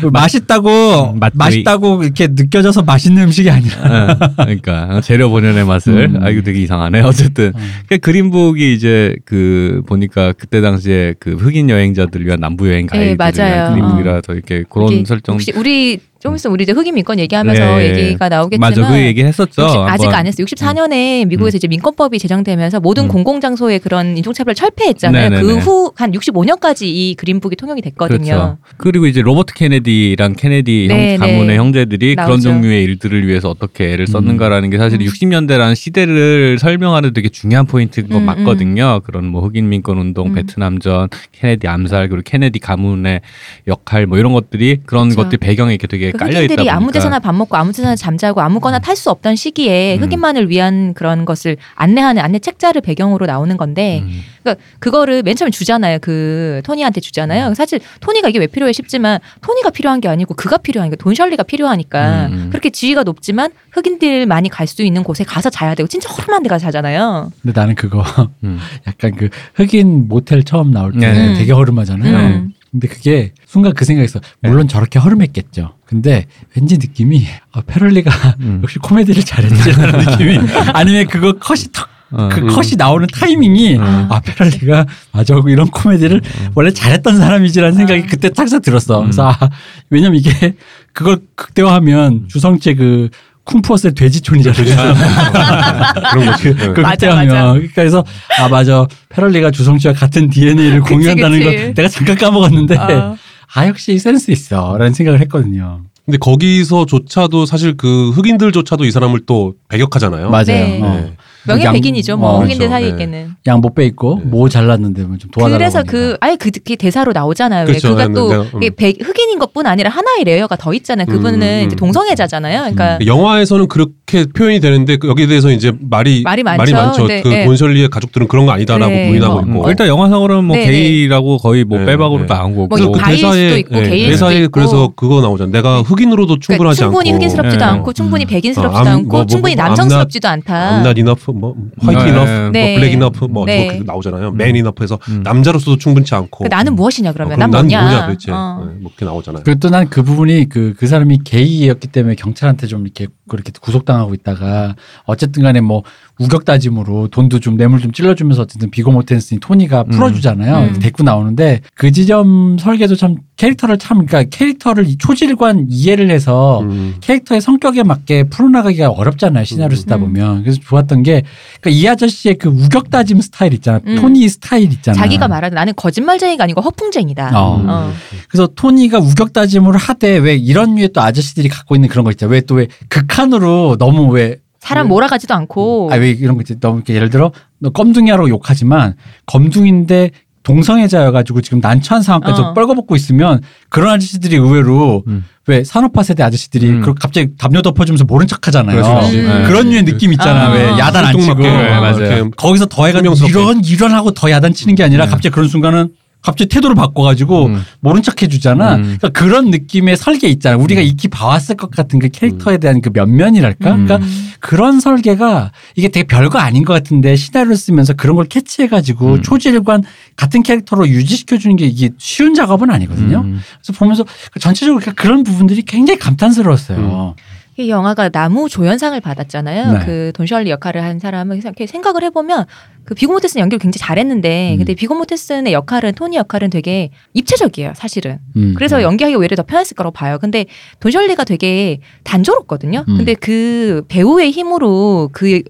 그 맛있다고 음, 맛들이. 맛있다고 이렇게 느껴져 서 맛있는 음식이 아니라 네. 그러니까 재료 본연의 맛을 음. 아 이거 되게 이상하네. 어쨌든 그 그린북이 이제 그 보니까 그때 당시에 그 흑인 여행자들 위한 남부 여행 네, 가이드를 맞아요. 위한 그린북이라서 이렇게 그런 설정. 혹시 우리 좀 있으면 우리 이제 흑인 민권 얘기하면서 네. 얘기가 나오겠지만 맞아 그 얘기 했었죠. 60 아직. 안 했어요. 64년에 미국에서 이제 민권법이 제정되면서 모든 음. 공공장소에 그런 인종차별을 철폐했잖아요. 그 후 한 65년까지 이 그린북이 통용이 됐거든요. 그렇죠. 그리고 이제 로버트 케네디랑 케네디 네, 형, 가문의 네. 형제들이 그런 나오죠. 종류의 일들을 위해서 어떻게 애를 썼는가라는 게 사실 음. 60년대라는 시대를 설명하는 되게 중요한 포인트인 건 음, 맞거든요. 그런 뭐 흑인 민권 운동, 음. 베트남전, 케네디 암살 그리고 케네디 가문의 역할 뭐 이런 것들이 그런 그렇죠. 것들이 배경에 이렇게 되게 그 깔려 있다 흑인들이 보니까 아무 데서나 밥 먹고 아무 데서나 잠자고 아무거나 탈 수 없던 시기에 음. 흑인만을 위한 그런 것을 안내하는 안내 책자를 배경으로 나오는 건데 음. 그러니까 그거를 맨 처음에 주잖아요. 그 토니한테 음. 주잖아요. 사실 토니가 이게 왜 필요해 싶지만 토니가 필요한 게 아니고 그가 필요하니까 돈 셜리가 필요하니까 음, 음. 그렇게 지위가 높지만 흑인들만이 갈 수 있는 곳에 가서 자야 되고 진짜 허름한 데 가서 자잖아요. 근데 나는 그거 음. 약간 그 흑인 모텔 처음 나올 때 네. 되게 허름하잖아요. 음. 근데 그게 순간 그 생각했어. 물론 저렇게 허름했겠죠. 근데 왠지 느낌이 아, 페럴리가 음. 역시 코미디를 잘했지라는 느낌이 아니면 그거 컷이 턱, 어. 그 음. 컷이 나오는 타이밍이 음. 아 페럴리가 맞아 이런 코미디를 원래 잘했던 사람이지라는 생각이 그때 탁싹 들었어. 그래서 아, 왜냐면 이게 그걸 극대화하면 주성재 그 쿵푸어스의 돼지촌이잖아요. 그런 거지. 네. 그 맞아, 맞아. 그러니까 그래서 아 맞아 페럴리가 주성치와 같은 DNA를 그치, 공유한다는 그치. 걸 내가 잠깐 까먹었는데 어. 아 역시 센스 있어라는 생각을 했거든요. 근데 거기서조차도 사실 그 흑인들조차도 이 사람을 또 배격하잖아요. 맞아요. 네. 어. 네. 명예 백인이죠. 뭐 어, 흑인들 그렇죠. 사이에는. 양복 빼입고 네. 모 잘랐는데 뭐좀 도와달라고. 그래서 하니까. 그 아예 그, 그 대사로 나오잖아요. 그렇죠. 왜 그가 네, 또 네, 네. 음. 백- 흑인인 것뿐 아니라 하나의 layer가 더 있잖아요. 그분은 음, 음, 이제 음. 동성애자잖아요. 그러니까 영화에서는 그렇게 표현이 되는데 그 여기에 대해서 이제 말이 말이 많죠. 근데, 그 네. 돈셜리의 가족들은 그런 거 아니다라고 네. 부인하고 어. 있고. 음, 일단 영화상으로는 뭐 네, 게이라고 거의 뭐 네, 빼박으로 네. 나온 거고. 뭐그 대사에- 네, 대사에 수도 있고. 그래서 그거 나오잖아. 내가 흑인으로도 그러니까 충분하지 충분히 않고. 흑인스럽지도 네. 않고 충분히 음. 백인스럽지도 어, 암- 않고 뭐, 뭐, 충분히 뭐, 남성스럽지도 않다. I'm not enough, 뭐 white 네. enough, 네. 뭐 black enough, 뭐 네. 저렇게 나오잖아요. man enough해서 음. 남자로서도 충분치 않고. 그러니까 나는 무엇이냐 그러면 어, 난 뭐냐. 뭐냐 도대체. 어. 네, 뭐 그렇게 나오잖아요. 그리고 또 난 그 부분이 그, 그 사람이 게이였기 때문에 경찰한테 좀 이렇게 그렇게 구속당하고 있다가 어쨌든 간에 뭐 우격다짐으로 돈도 좀 뇌물 좀 찔러주면서 어쨌든 비고 모텐슨이 토니가 풀어주잖아요. 음. 데리고 나오는데 그 지점 설계도 참 캐릭터를 참 그러니까 캐릭터를 이 초질관 이해를 해서 음. 캐릭터의 성격에 맞게 풀어나가기가 어렵잖아요. 시나리오 쓰다 음. 보면. 그래서 좋았던 게, 그러니까 이 아저씨의 그 우격다짐 스타일 있잖아. 음. 토니 스타일 있잖아. 자기가 말하는 나는 거짓말쟁이가 아니고 허풍쟁이다. 어. 음. 어. 그래서 토니가 우격다짐으로 하되 왜 이런 류의 또 아저씨들이 갖고 있는 그런 거 있잖아. 왜 또 왜 극한으로 너무 왜, 사람 몰아가지도 않고 아 왜 이런 거 있지. 너무 이렇게 예를 들어, 너 껌둥이라고 욕하지만 검둥인데 동성애자여가지고 지금 난처한 상황까지 어. 뻘거벗고 있으면 그런 아저씨들이 의외로 음. 왜 산업화 세대 아저씨들이 음. 그 갑자기 담요 덮어주면서 모른 척 하잖아요. 그렇지, 그렇지. 네. 그런 류의 느낌 있잖아. 아. 왜 야단 안 치고. 네, 맞아요. 거기서 더해가지고. 이런 이런 하고 더 야단 치는 게 아니라 네. 갑자기 그런 순간은 갑자기 태도를 바꿔가지고 음. 모른 척 해주잖아. 음. 그러니까 그런 느낌의 설계 있잖아. 우리가 익히 봐왔을 것 같은 그 캐릭터에 대한 그 면면이랄까. 음. 그러니까 그런 설계가 이게 되게 별거 아닌 것 같은데 시나리오 쓰면서 그런 걸 캐치해가지고 음. 초질관 같은 캐릭터로 유지시켜주는 게 이게 쉬운 작업은 아니거든요. 음. 그래서 보면서 그 전체적으로 그러니까 그런 부분들이 굉장히 감탄스러웠어요. 이 영화가 나무 조연상을 받았잖아요. 네. 그 돈셜리 역할을 한 사람은 이렇게 생각을 해보면 그 비고 모테스는 연기를 굉장히 잘했는데 음. 근데 비고 모테스의 역할은 토니 역할은 되게 입체적이에요, 사실은. 음. 그래서 연기하기 오히려 더 편했을 거라고 봐요. 근데 돈셜리가 되게 단조롭거든요. 음. 근데 그 배우의 힘으로 그,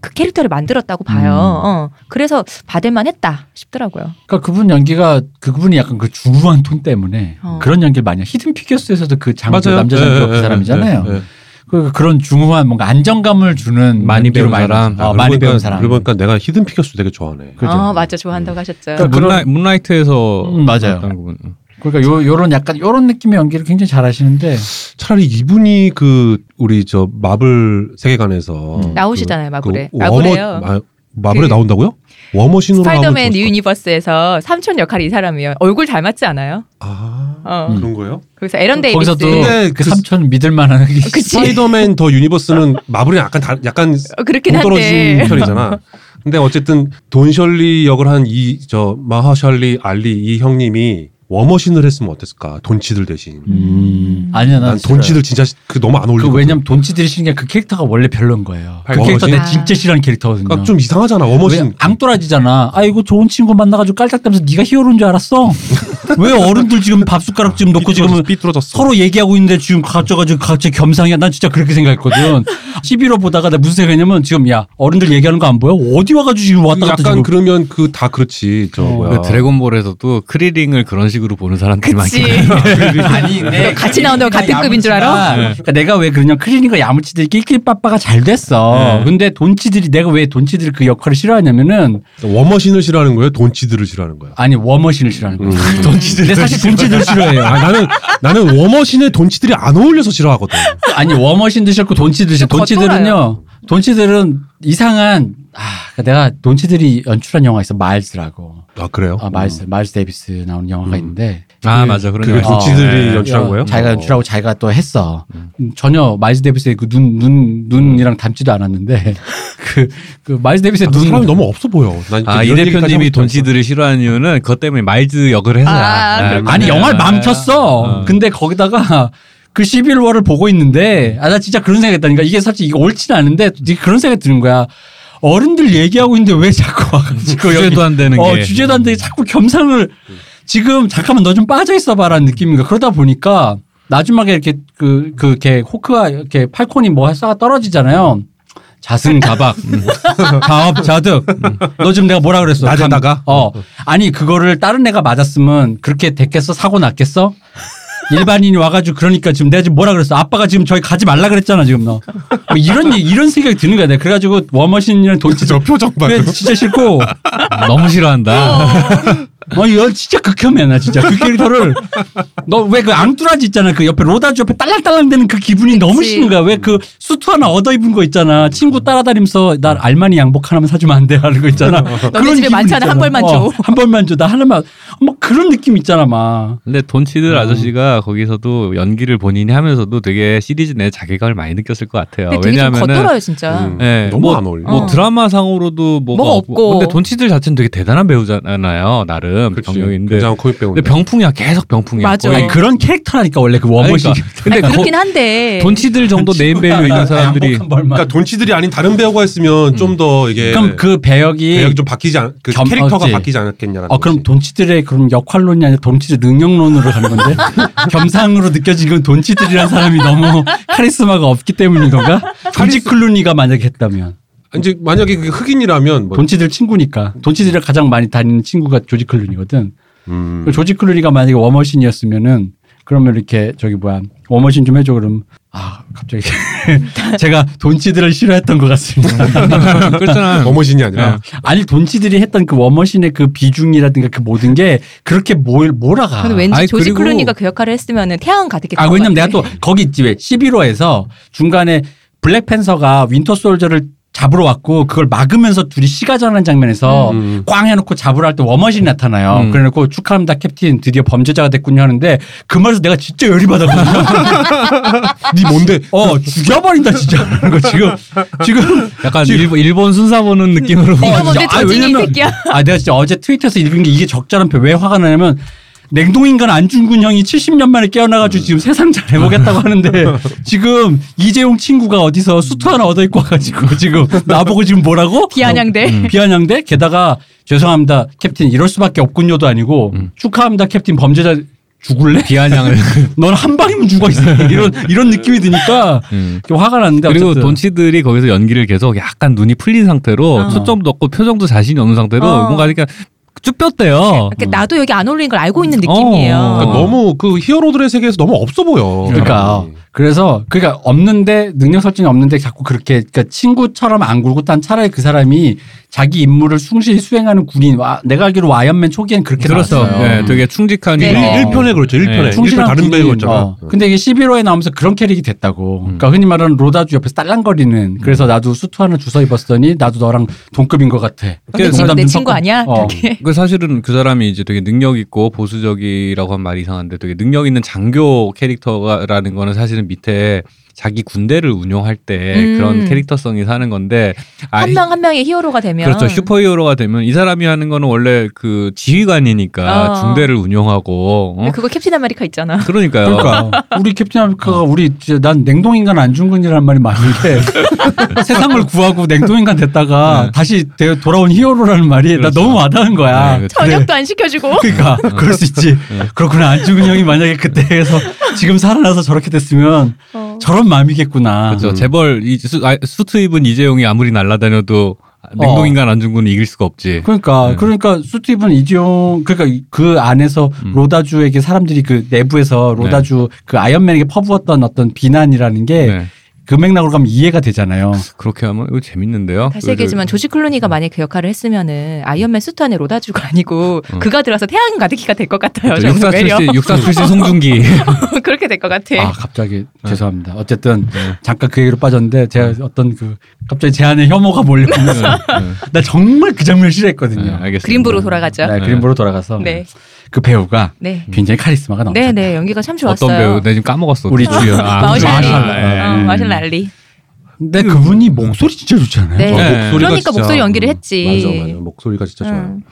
그 캐릭터를 만들었다고 봐요. 음. 어. 그래서 받을만 했다 싶더라고요. 그러니까 그분 연기가 그 그분이 약간 그 중후한 톤 때문에 어. 그런 연기를 많이. 히든 피겨스에서도 그 장조. 남자 장조 예, 그 예, 사람이잖아요. 예, 예. 그 그런 중후한 뭔가 안정감을 주는 많이 배운 사람. 어, 아, 많이 배운 사람. 그러고 보니까 내가 히든 피겨스 되게 좋아하네. 그죠. 어, 맞아. 좋아한다고 하셨죠. 그러니까 그 문라, 문라이트에서 음, 맞아요. 나왔던 부분. 그러니까 요 요런 약간 요런 느낌의 연기를 굉장히 잘하시는데 차라리 이분이 그 우리 저 마블 세계관에서 음. 나오시잖아요, 마블에. 그 마블에요. 아, 마블에 그 나온다고요? 워머신으로 스파이더맨 유니버스에서 삼촌 역할이 이 사람이에요. 얼굴 닮았지 않아요? 아 어. 음. 그런 거예요? 거기서 에런 데이비스. 거기서도 근데 그그 삼촌 믿을 만한 그치. 스파이더맨 뉴 유니버스는 마블이 약간 다, 약간 어, 그렇긴 동떨어진 한데. 편이잖아. 근데 어쨌든 돈 셜리 역을 한 이 저 마허샬라 알리 이 형님이 워머신을 했으면 어땠을까? 돈치들 대신. 음. 아니야 난 난 돈치들 진짜 그 너무 안그 어울리고. 왜냐면 돈치들이 싫은 게 그 캐릭터가 원래 별로인 거예요. 그? 캐릭터 내 아. 진짜 싫어하는 캐릭터거든요. 그러니까 좀 이상하잖아. 왜 워머신. 앙돌아지잖아. 아이고 좋은 친구 만나가지고 깔짝대면서 네가 히어로인 줄 알았어. 왜 어른들 지금 밥 숟가락 지금 놓고 지금. 서로 얘기하고 있는데 지금 갑자가지고 갑자기 겸상이야. 난 진짜 그렇게 생각했거든. 11호 보다가 내가 무슨 생각했냐면 지금 야 어른들 얘기하는 거 안 보여? 어디 와가지고 지금 왔다 갔다 약간 지금. 그러면 그 다 그렇지. 저 어, 뭐야. 그 드래곤볼에서도 크리링을 그런 식으로 보는 사람들이. 많긴 아니, 내 같이 나온다고 같은 급인 줄 알아? 야무지다. 그러니까 내가 왜 그러냐 크리니가 야무치들이 낄낄빠빠가 잘 됐어. 네. 근데 돈치들이 내가 왜 돈치들이 그 역할을 싫어하냐면은 워머신을 싫어하는 거예요? 돈치들을 싫어하는 거야? 아니 워머신을 싫어하는 거야. 음. 돈치들. 근데 사실 돈치들 싫어해요. 아, 나는 나는 워머신에 돈치들이 안 어울려서 싫어하거든. 아니 워머신도 싫고 돈치도 싫고 좀 돈치들은요 돈치들은 이상한 아 내가 돈치들이 연출한 영화 있어 마일스라고 아 그래요? 아 마일스 마일스 데이비스 나오는 영화가 음. 있는데 아 그- 맞아 그런 그게 영화. 돈치들이 어, 연출한 어, 거예요? 자기가 어. 연출하고 자기가 또 했어. 음. 음, 전혀 마일스 데이비스의 그 눈 눈 눈 이랑 닮지도 않았는데 그 그 마일스 데이비스의 아, 그눈 사람이 너무 없어 보여. 난 아, 이 이런 얘기까지 대표님이 돈치들을 싫어하는 이유는 그것 때문에 마일즈 역을 해서야. 아, 아, 그렇구나. 아니 영화를 아, 망쳤어. 어. 근데 거기다가 그 11월을 보고 있는데 아 나 진짜 그런 생각했다니까 이게 사실 이게 옳지는 않은데 되게 그런 생각이 드는 거야. 어른들 얘기하고 있는데 왜 자꾸 와가지고 여기 주제도 안 되는 어, 게. 주제도 안 되게 자꾸 겸상을 지금 잠깐만 너 좀 빠져 있어 봐라는 느낌인가 그러다 보니까 마지막에 이렇게 그, 그, 이렇게 호크가 이렇게 팔콘이 뭐 쏴가 떨어지잖아요. 자승자박, 자업자득. 너 지금 내가 뭐라 그랬어? 낮에다가? 어. 아니, 그거를 다른 애가 맞았으면 그렇게 됐겠어? 사고 났겠어? 일반인이 와가지고 그러니까 지금 내가 지금 뭐라 그랬어? 아빠가 지금 저기 가지 말라 그랬잖아, 지금 너. 뭐 이런, 이런 생각이 드는 거야. 내가 그래가지고 워머신이랑 돈치 저 표정 봐. 진짜 싫고. 너무 싫어한다. 어, 이거 진짜 극혐이야, 나 진짜. 그 캐릭터를. 너 왜 그 앙뚜라지 있잖아. 그 옆에 로다주 옆에 딸랑딸랑 되는 그 기분이 너무 그치. 싫은 거야. 왜 그 수트 하나 얻어 입은 거 있잖아. 친구 따라다니면서 나 알마니 양복 하나만 사주면 안 돼? 하는 거 있잖아. 너네 집에 많잖아. 한. 벌만 어, 줘. 한 벌만 줘. 나 하나만. 뭐 그런 느낌 있잖아, 막. 근데 돈치들 어. 아저씨가 거기서도 연기를 본인이 하면서도 되게 시리즈 내 자괴감을 많이 느꼈을 것 같아요. 왜냐하면은 겉돌아요 진짜. 음. 예, 너무 뭐, 안 어울려. 뭐 어. 드라마 상으로도 뭐가, 뭐가 없고. 없고. 근데 돈치들 자체는 되게 대단한 배우잖아요. 나름 그치. 굉장한 코믹 배우인데. 근데 병풍이야 계속 병풍이야. 맞아. 아니, 그런 캐릭터라니까, 원래 그 워머신. 아니, 그러니까. 근데 아니, 거- 그렇긴 한데. 돈치들 정도 네임 밸류 있는 사람들이. 그러니까 돈치들이 아닌 다른 배우가 있으면 좀더 이게 그럼 그 배역이. 배역이 좀 바뀌지 않, 그 겸- 캐릭터가 어찌. 바뀌지 않았겠냐라는. 어, 그럼. 돈치들의 그럼 역할론이 아니라 돈치들 능력론으로 가는 건데 겸상으로 느껴지는 돈치들이라는 사람이 너무 카리스마가 없기 때문인 건가? 조지 클루니가 만약에 했다면 이제 만약에 그게 흑인이라면 뭐 돈치들 친구니까 돈치들이랑 가장 많이 다니는 친구가 조지 클루니거든. 음. 그 조지 클루니가 만약에 워머신이었으면은 그러면 이렇게 저기 뭐야 워머신 좀 해줘 그럼 아 갑자기 제가 돈치들을 싫어했던 것 같습니다. 그렇잖아. 워머신이 아니라 아니 돈치들이 했던 그 워머신의 그 비중이라든가 그 모든 게 그렇게 뭘 몰아가. 근데 왠지 아니, 조지 클루니가 그 역할을 했으면 태양 가득했던 아, 것 왜냐면 내가. 또 거기 있지 왜 시빌 워에서 중간에 블랙팬서가 윈터 솔저를 잡으러 왔고 그걸 막으면서 둘이 시가전하는 장면에서 음. 꽝 해놓고 잡으러 할 때 워머신이 나타나요. 음. 그래놓고 축하합니다 캡틴 드디어 범죄자가 됐군요 하는데 그 말에서 내가 진짜 열이 받았거든요. 네 뭔데? 어 죽여버린다 진짜. 그거 지금 지금 약간 지금- 일본, 일본 순사 보는 느낌으로. 이거 뭔데 진짜- 아, 왜냐면- 새끼야. 아 내가 진짜 어제 트위터에서 읽은 게 이게 적절한 표왜 화가 나냐면 냉동인간 안중근 형이 70년 만에 깨어나가지고 지금 세상 잘 해보겠다고 하는데 지금 이재용 친구가 어디서 수트 하나 얻어 입고 와가지고 지금 나보고 지금 뭐라고? 비아냥대. 음. 비아냥대? 게다가 죄송합니다 캡틴 이럴 수밖에 없군요도 아니고 음. 축하합니다 캡틴 범죄자 죽을래? 비아냥을. 넌 한 방이면 죽어 있어 이런 이런 느낌이 드니까 음. 좀 화가 났는데 그리고 어쨌든. 돈치들이 거기서 연기를 계속 약간 눈이 풀린 상태로 어. 초점도 없고 표정도 자신이 없는 상태로 어. 뭔가 그러니까 쭉 뼈대요. 그러니까 나도 여기 안 어울리는 걸 알고 있는 느낌이에요. 어. 그러니까 너무 그 히어로들의 세계에서 너무 없어 보여. 그러니까 사람이. 그래서 그러니까 없는데 능력 설정이 없는데 자꾸 그렇게 그러니까 친구처럼 안 굴고 딴 차라리 그 사람이 자기 임무를 충실히 수행하는 군인 와, 내가 알기로 아이언맨 초기엔 그렇게 그렇죠. 나왔어요. 네, 되게 충직한 네. 일- 어. 1편에 그렇죠. 1편에. 네. 충실한 다른 군인. 배우였잖아. 어. 근데 이게 11호에 나오면서 그런 캐릭이 됐다고. 음. 그러니까 흔히 말하는 로다주 옆에서 딸랑거리는. 그래서 나도 수트 하나 주워 입었더니 나도 너랑 동급인 것 같아. 근데 그내눈 친구 아니야? 어. 이렇게. 그 사실은 그 사람이 이제 되게 능력 있고 보수적이라고 한 말이 이상한데 되게 능력 있는 장교 캐릭터라는 거는 사실은 밑에 자기 군대를 운용할 때 음. 그런 캐릭터성이 사는 건데 아, 한명한 명의 히어로가 되면 그렇죠 슈퍼히어로가 되면 이 사람이 하는 거는 원래 그 지휘관이니까 어. 중대를 운용하고 어? 그거 캡틴 아메리카 있잖아. 그러니까요. 그러니까 우리 캡틴 아메리카가 우리 진짜 난 냉동인간 안중근이라는 말이 많은 게 세상을 구하고 냉동인간 됐다가 네. 다시 되- 돌아온 히어로라는 말이 나 그렇죠. 너무 와닿은 거야. 네, 저녁도 안 시켜주고. 그러니까 그럴 수 있지. 그렇구나 안중근 형이 만약에 그때에서 지금 살아나서 저렇게 됐으면 어. 저런 마음이겠구나. 그렇죠. 음. 재벌 이 수, 아, 수트 입은 이재용이 아무리 날라다녀도 냉동인간 안중근은 이길 수가 없지. 그러니까 네. 그러니까 수티븐 이지용 그러니까 그 안에서 음. 로다주에게 사람들이 그 내부에서 로다주 그 아이언맨에게 퍼부었던 어떤 비난이라는 게 네. 그 맥락으로 가면 이해가 되잖아요. 그렇게 하면 이거 재밌는데요. 다시 얘기하지만 조지 클루니가 만약 그 역할을 했으면은 아이언맨 수트 안에 로다주가 아니고 어. 그가 들어서 태양 가득히가 될 것 같아요. 저는 육사 출신 육사 출신 송중기. 그렇게 될 것 같아. 아 갑자기 죄송합니다. 어쨌든 잠깐 그 얘기로 빠졌는데 제가 어떤 그 갑자기 제 안에 혐오가 몰려오면서 나 정말 그 장면을 싫어했거든요. 네, 알겠습니다. 그림부로 돌아가죠. 네, 그림보로 돌아가서 네. 그 배우가 네. 굉장히 카리스마가 넘쳐. 네, 네. 연기가 참 좋았어요. 어떤 배우? 내 지금 까먹었어. 우리 주연. 아, 마우샬리. 마우샬리. 어, 음. 마우샬 랄리. 근데 그분이 목소리 진짜 좋잖아요. 네. 어, 네. 목소리가 그러니까 진짜- 목소리 연기를 음, 했지. 맞아, 맞아. 목소리가 진짜 좋아요. 음.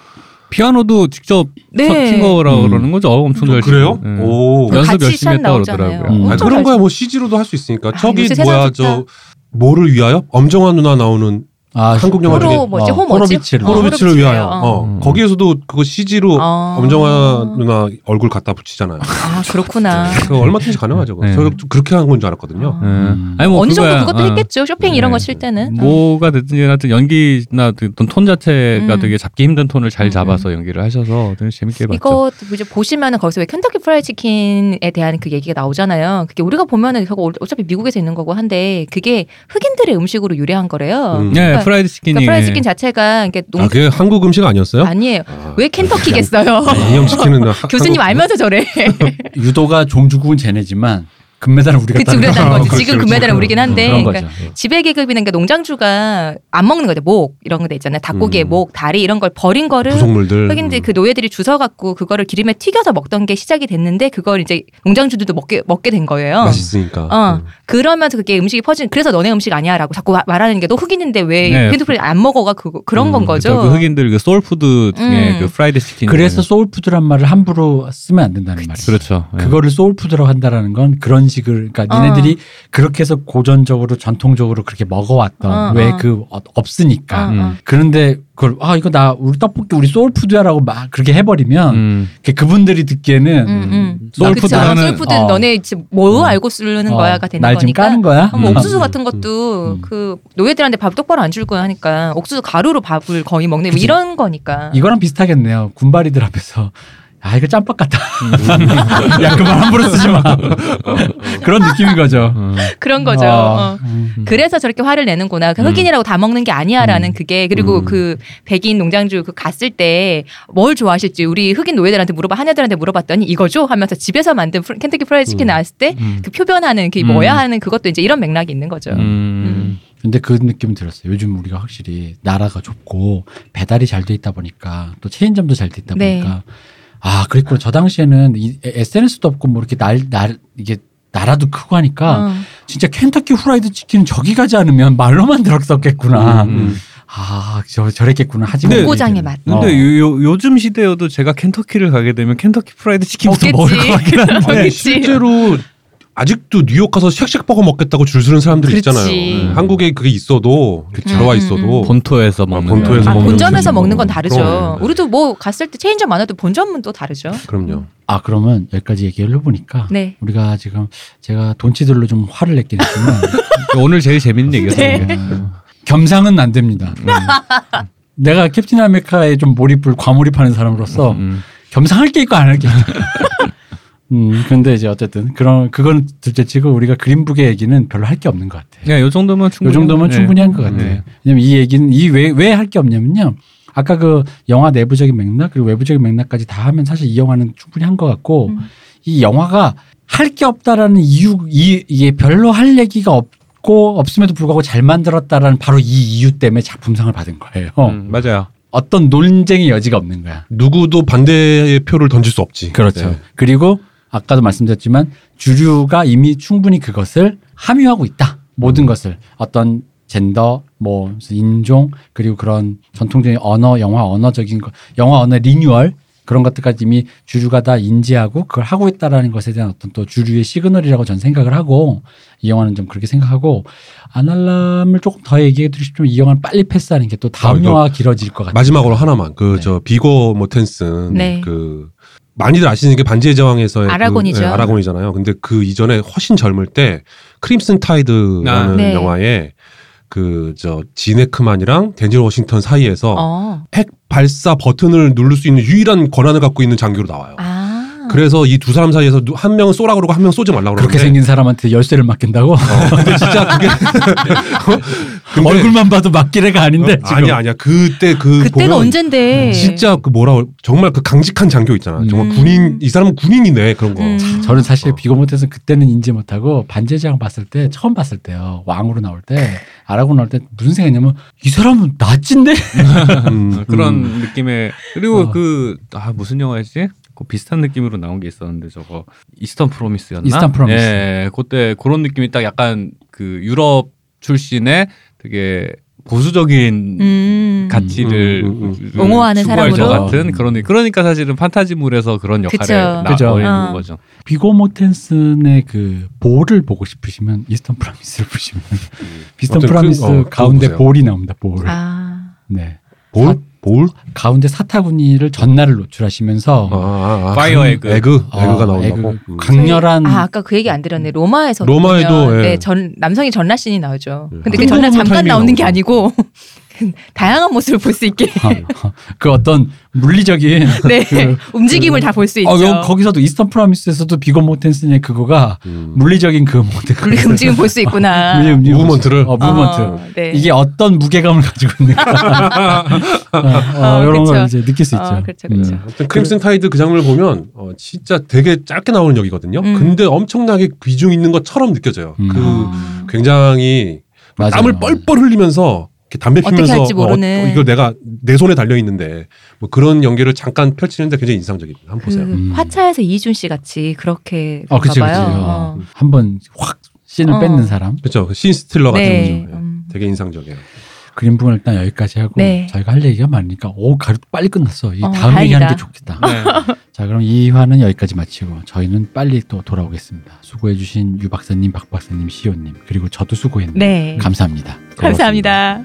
피아노도 직접 네. 친 거라고 음. 그러는 거죠. 엄청 잘 그래요? 네. 오. 연습 열심히 샷 했다. 그러더라고요. 음. 아, 엄청 그런 잘 거야 뭐 CG로도 할 수 있으니까. 아, 저기 뭐야 저 뭐를 위하여? 엄정화 누나 나오는 아, 한국 영화 중에 호로 뭐지? 어, 호 뭐지? 호로비치를. 어, 호로비치를 위하여. 어. 어. 음. 거기에서도 그거 CG로 어. 엄정화 누나 얼굴 갖다 붙이잖아요. 아, 그렇구나. 그거 얼마든지 가능하죠. 네. 좀 그렇게 한 건 줄 알았거든요. 네. 음. 아니 뭐 어느 정도 그거야. 그것도 어. 했겠죠. 쇼핑 이런 네. 거칠 때는. 어. 뭐가 됐든지 하여튼 연기나 어떤 톤 자체가 음. 되게 잡기 힘든 톤을 잘 음, 잡아서 연기를 하셔서 되게 재밌게 봤죠. 이거 이제 보시면은 거기서 왜 켄터키 프라이드 치킨에 대한 그 얘기가 나오잖아요. 그게 우리가 보면은 저거 어차피 미국에서 있는 거고 한데 그게 흑인들의 음식으로 유래한 거래요. 음. 네, 그러니까- 프라이드 치킨이 그러니까 프라이드 치킨 자체가 이게 농 아, 그게 한국 음식 아니었어요? 아니에요. 아. 왜 켄터키겠어요? 시키는 교수님 알면서 저래. 유도가 종주국은 쟤네지만 금메달은 우리가 그치 따는 우리가. 거지. 지금 그렇지. 금메달은 우리긴 한데. 그런 그러니까 거죠. 지배 계급이는 게 농장주가 안 먹는 거죠. 목 이런 거 돼 있잖아요. 닭고기의 음. 목, 다리 이런 걸 버린 거를 부속물들. 흑인들 그 노예들이 주워 갖고 그거를 기름에 튀겨서 먹던 게 시작이 됐는데 그걸 이제 농장주들도 먹게 먹게 된 거예요. 맛있으니까. 어. 음. 그러면서 그게 음식이 퍼진 그래서 너네 음식 아니야라고 자꾸 마- 말하는 게 너 흑인인데 왜 네. 펜트프리 안 먹어가 그 그런 음, 건 거죠. 그러니까 그 흑인들 그 소울푸드 중에 음. 그 프라이드 치킨. 그래서 소울푸드란 말을 함부로 쓰면 안 된다는 말이에요. 그렇죠. 예. 그거를 소울푸드라고 한다라는 건 그런 식을 그러니까 어. 니네들이 그렇게 해서 고전적으로 전통적으로 그렇게 먹어왔던 어, 왜 어. 그 없으니까 어, 음. 어. 그런데 그걸 아 이거 나 우리 떡볶이 우리 소울푸드야라고 막 그렇게 해버리면 음. 그 그분들이 듣기에는 음, 음. 소울푸드라는- 그쵸. 소울푸드 어. 너네 지금 뭐 어. 알고 쓰는 어, 거야가 되는 날 거니까. 까는 거야? 어, 뭐 음. 옥수수 같은 것도 음. 그 노예들한테 밥 똑바로 안 줄 거야 하니까 옥수수 가루로 밥을 거의 먹는 뭐. 이런 거니까. 이거랑 비슷하겠네요. 군바리들 앞에서 아 이거 짬밥 같다. 야 그만 함부로 쓰지 마. 그런 느낌인 거죠. 음. 그런 거죠. 어, 어. 음. 그래서 저렇게 화를 내는구나. 그 음. 흑인이라고 다 먹는 게 아니야라는 음. 그게 그리고 음. 그 백인 농장주 그 갔을 때 뭘 좋아하실지 우리 흑인 노예들한테 물어봐 하녀들한테 물어봤더니 이거죠 하면서 집에서 만든 프라- 켄터키 프라이드 치킨 음. 나왔을 때 음. 그 표변하는 그게 음. 뭐야 하는 그것도 이제 이런 맥락이 있는 거죠. 음. 근데 그 느낌은 들었어요. 요즘 우리가 확실히 나라가 좁고 배달이 잘 돼 있다 보니까 또 체인점도 잘 돼 있다 네. 보니까 아 그랬구나. 저 당시에는 이 SNS도 없고 뭐 이렇게 날, 날 이게 나라도 크고 하니까 어. 진짜 켄터키 후라이드 치킨은 저기 가지 않으면 말로만 들었었겠구나. 음. 아, 저 저랬겠구나. 하지만 근데- 고장의 맛. 근데 어. 요, 요, 요즘 시대여도 제가 켄터키를 가게 되면 켄터키 프라이드 치킨부터 먹겠지. 먹을 것 같긴 한데. 실제로 아직도 뉴욕 가서 쉑쉑 버거 먹겠다고 줄 서는 사람들이 그렇지. 있잖아요. 음. 한국에 그게 있어도 들어와 음, 있어도 본토에서 먹는 본토에서 거. 아, 먹는 본점에서. 먹는 건 다르죠. 그럼. 우리도 뭐 갔을 때 체인점 안 와도 본점은 또 다르죠. 그럼요. 아 그러면 여기까지 얘기를 해보니까 네. 우리가 지금 제가 돈치들로 좀 화를 냈긴 했지만 오늘 제일 재밌는 얘기였어요. 네. 어, 겸상은 안 됩니다. 음. 내가 캡틴 아메리카에 좀 몰입을 과몰입하는 사람으로서 음. 겸상할 게 있고 안 할 게 있다. 음, 근데 이제 어쨌든 그런 그건 둘째치고 우리가 그린북의 얘기는 별로 할 게 없는 것 같아. 네, 요 정도면 요 충분히. 정도면 네. 충분히 한 것 같아. 네. 왜냐면 이 얘기는 이 왜 왜 할 게 없냐면요. 아까 그 영화 내부적인 맥락 그리고 외부적인 맥락까지 다 하면 사실 이 영화는 충분히 한 것 같고 음. 이 영화가 할 게 없다라는 이유 이 이게 별로 할 얘기가 없 고 없음에도 불구하고 잘 만들었다라는 바로 이 이유 때문에 작품상을 받은 거예요. 음, 맞아요. 어떤 논쟁의 여지가 없는 거야. 누구도 반대의 표를 던질 수 없지. 그렇죠. 네. 그리고 아까도 말씀드렸지만 주류가 이미 충분히 그것을 함유하고 있다. 모든 것을 어떤 젠더, 뭐 인종 그리고 그런 전통적인 언어, 영화 언어적인 거, 영화 언어 리뉴얼 그런 것들까지 이미 주류가 다 인지하고 그걸 하고 있다라는 것에 대한 어떤 또 주류의 시그널이라고 전 생각을 하고 이 영화는 좀 그렇게 생각하고 아날람을 조금 더 얘기해 드리고 싶지만 이 영화는 빨리 패스하는 게 또 다음 아, 이거 영화가 길어질 것 같아요. 마지막으로 하나만 그 네. 저 비고 모텐슨 네. 그 많이들 아시는 게 반지의 제왕에서의 아라곤이죠. 그, 네, 아라곤이잖아요. 근데 그 이전에 훨씬 젊을 때 크림슨 타이드라는 아, 네. 영화에 그 저 진 해크만이랑 덴젤 워싱턴 사이에서 어. 핵 발사 버튼을 누를 수 있는 유일한 권한을 갖고 있는 장교로 나와요. 아. 그래서 이 두 사람 사이에서 누- 한 명은 쏘라 그러고 한 명은 쏘지 말라 그러는데 그렇게 생긴 사람한테 열쇠를 맡긴다고? 어, 근데 진짜 그게 근데- 얼굴만 봐도 맡길 애가 아닌데. 어, 아니야 아니야 그때 그 그때가 언젠데. 진짜 그 뭐라 정말 그 강직한 장교 있잖아 정말 음. 군인 이 사람은 군인이네 그런 거 음. 저는 사실 어. 비고 못해서 그때는 인지 못하고 반제장 봤을 때 처음 봤을 때요 왕으로 나올 때 아라고 나올 때 무슨 생각이냐면 이 사람은 나찐데 음, 그런 음. 느낌의 그리고 어. 그아 무슨 영화였지? 그 비슷한 느낌으로 나온 게 있었는데 저거 이스턴 프로미스였나? 이스턴 프로미스. 예, 그때 그런 느낌이 딱 약간 그 유럽 출신의 되게 보수적인 음. 가치를 음, 음, 그 옹호하는 추구할 것 사람으로? 같은 그런 그러니까 사실은 판타지물에서 그런 역할에 그쵸. 나 그죠. 어 어. 거죠. 비고 모텐슨의 그 볼을 보고 싶으시면 이스턴 프로미스를 보시면 이스턴 어떤 프로미스 그- 어, 가운데. 볼이 나옵니다. 볼. 아. 네. 볼? 사- 볼? 가운데 사타구니를 전라를 노출하시면서 아, 아, 아. fire egg. egg 어, egg 가 나온다고 egg, 음. 강렬한 아, 아까 그 얘기 안 들었네. 로마에서 로마에도, 보면 예. 네, 전 남성이 전라 씬이 나오죠. 예. 근데 그 한동안 잠깐 나오는 게. 아니고 다양한 모습을 볼 수 있게 어, 그 어떤 물리적인 네 그- 움직임을 다볼 수 있죠. 어, 여- 거기서도 이스턴 프로미스에서도 비고 모텐슨의 그거가 음. 물리적인 그 모델 우리 움직임 볼 수 있구나. 물리 움직임 movement를? 어, movement 어, 네. 이게 어떤 무게감을 가지고 있는가 어, 어, 어, 이런 걸 그쵸. 이제 느낄 수 있죠. 어, 그렇죠, 그렇죠. 아무튼 크림슨 타이드 그 장면을 보면 어, 진짜 되게 짧게 나오는 역이거든요. 음. 근데 엄청나게 비중 있는 것처럼 느껴져요. 음. 그 아. 굉장히 맞아요. 땀을 뻘뻘 흘리면서 담배 피면서 할지 모르는. 어, 이걸 내가 내 손에 달려 있는데 뭐 그런 연기를 잠깐 펼치는데 굉장히 인상적입니다. 한번 그 보세요. 음. 화차에서 이준 씨 같이 그렇게 어, 그치, 그치. 봐요. 어. 어. 한번 확 씬을 어. 뺏는 사람. 그렇죠. 신 스틸러 같은 네. 거죠. 음. 되게 인상적이에요. 그림 부분 일단 여기까지 하고 네. 저희가 할 얘기가 많으니까 오 가루 빨리 끝났어. 이 어, 다음 얘기하는 게. 좋겠다. 네. 자 그럼 이 화는 여기까지 마치고 저희는 빨리 또 돌아오겠습니다. 수고해주신 유 박사님, 박 박사님, 시호님 그리고 저도 수고했네요. 네. 감사합니다. 감사합니다.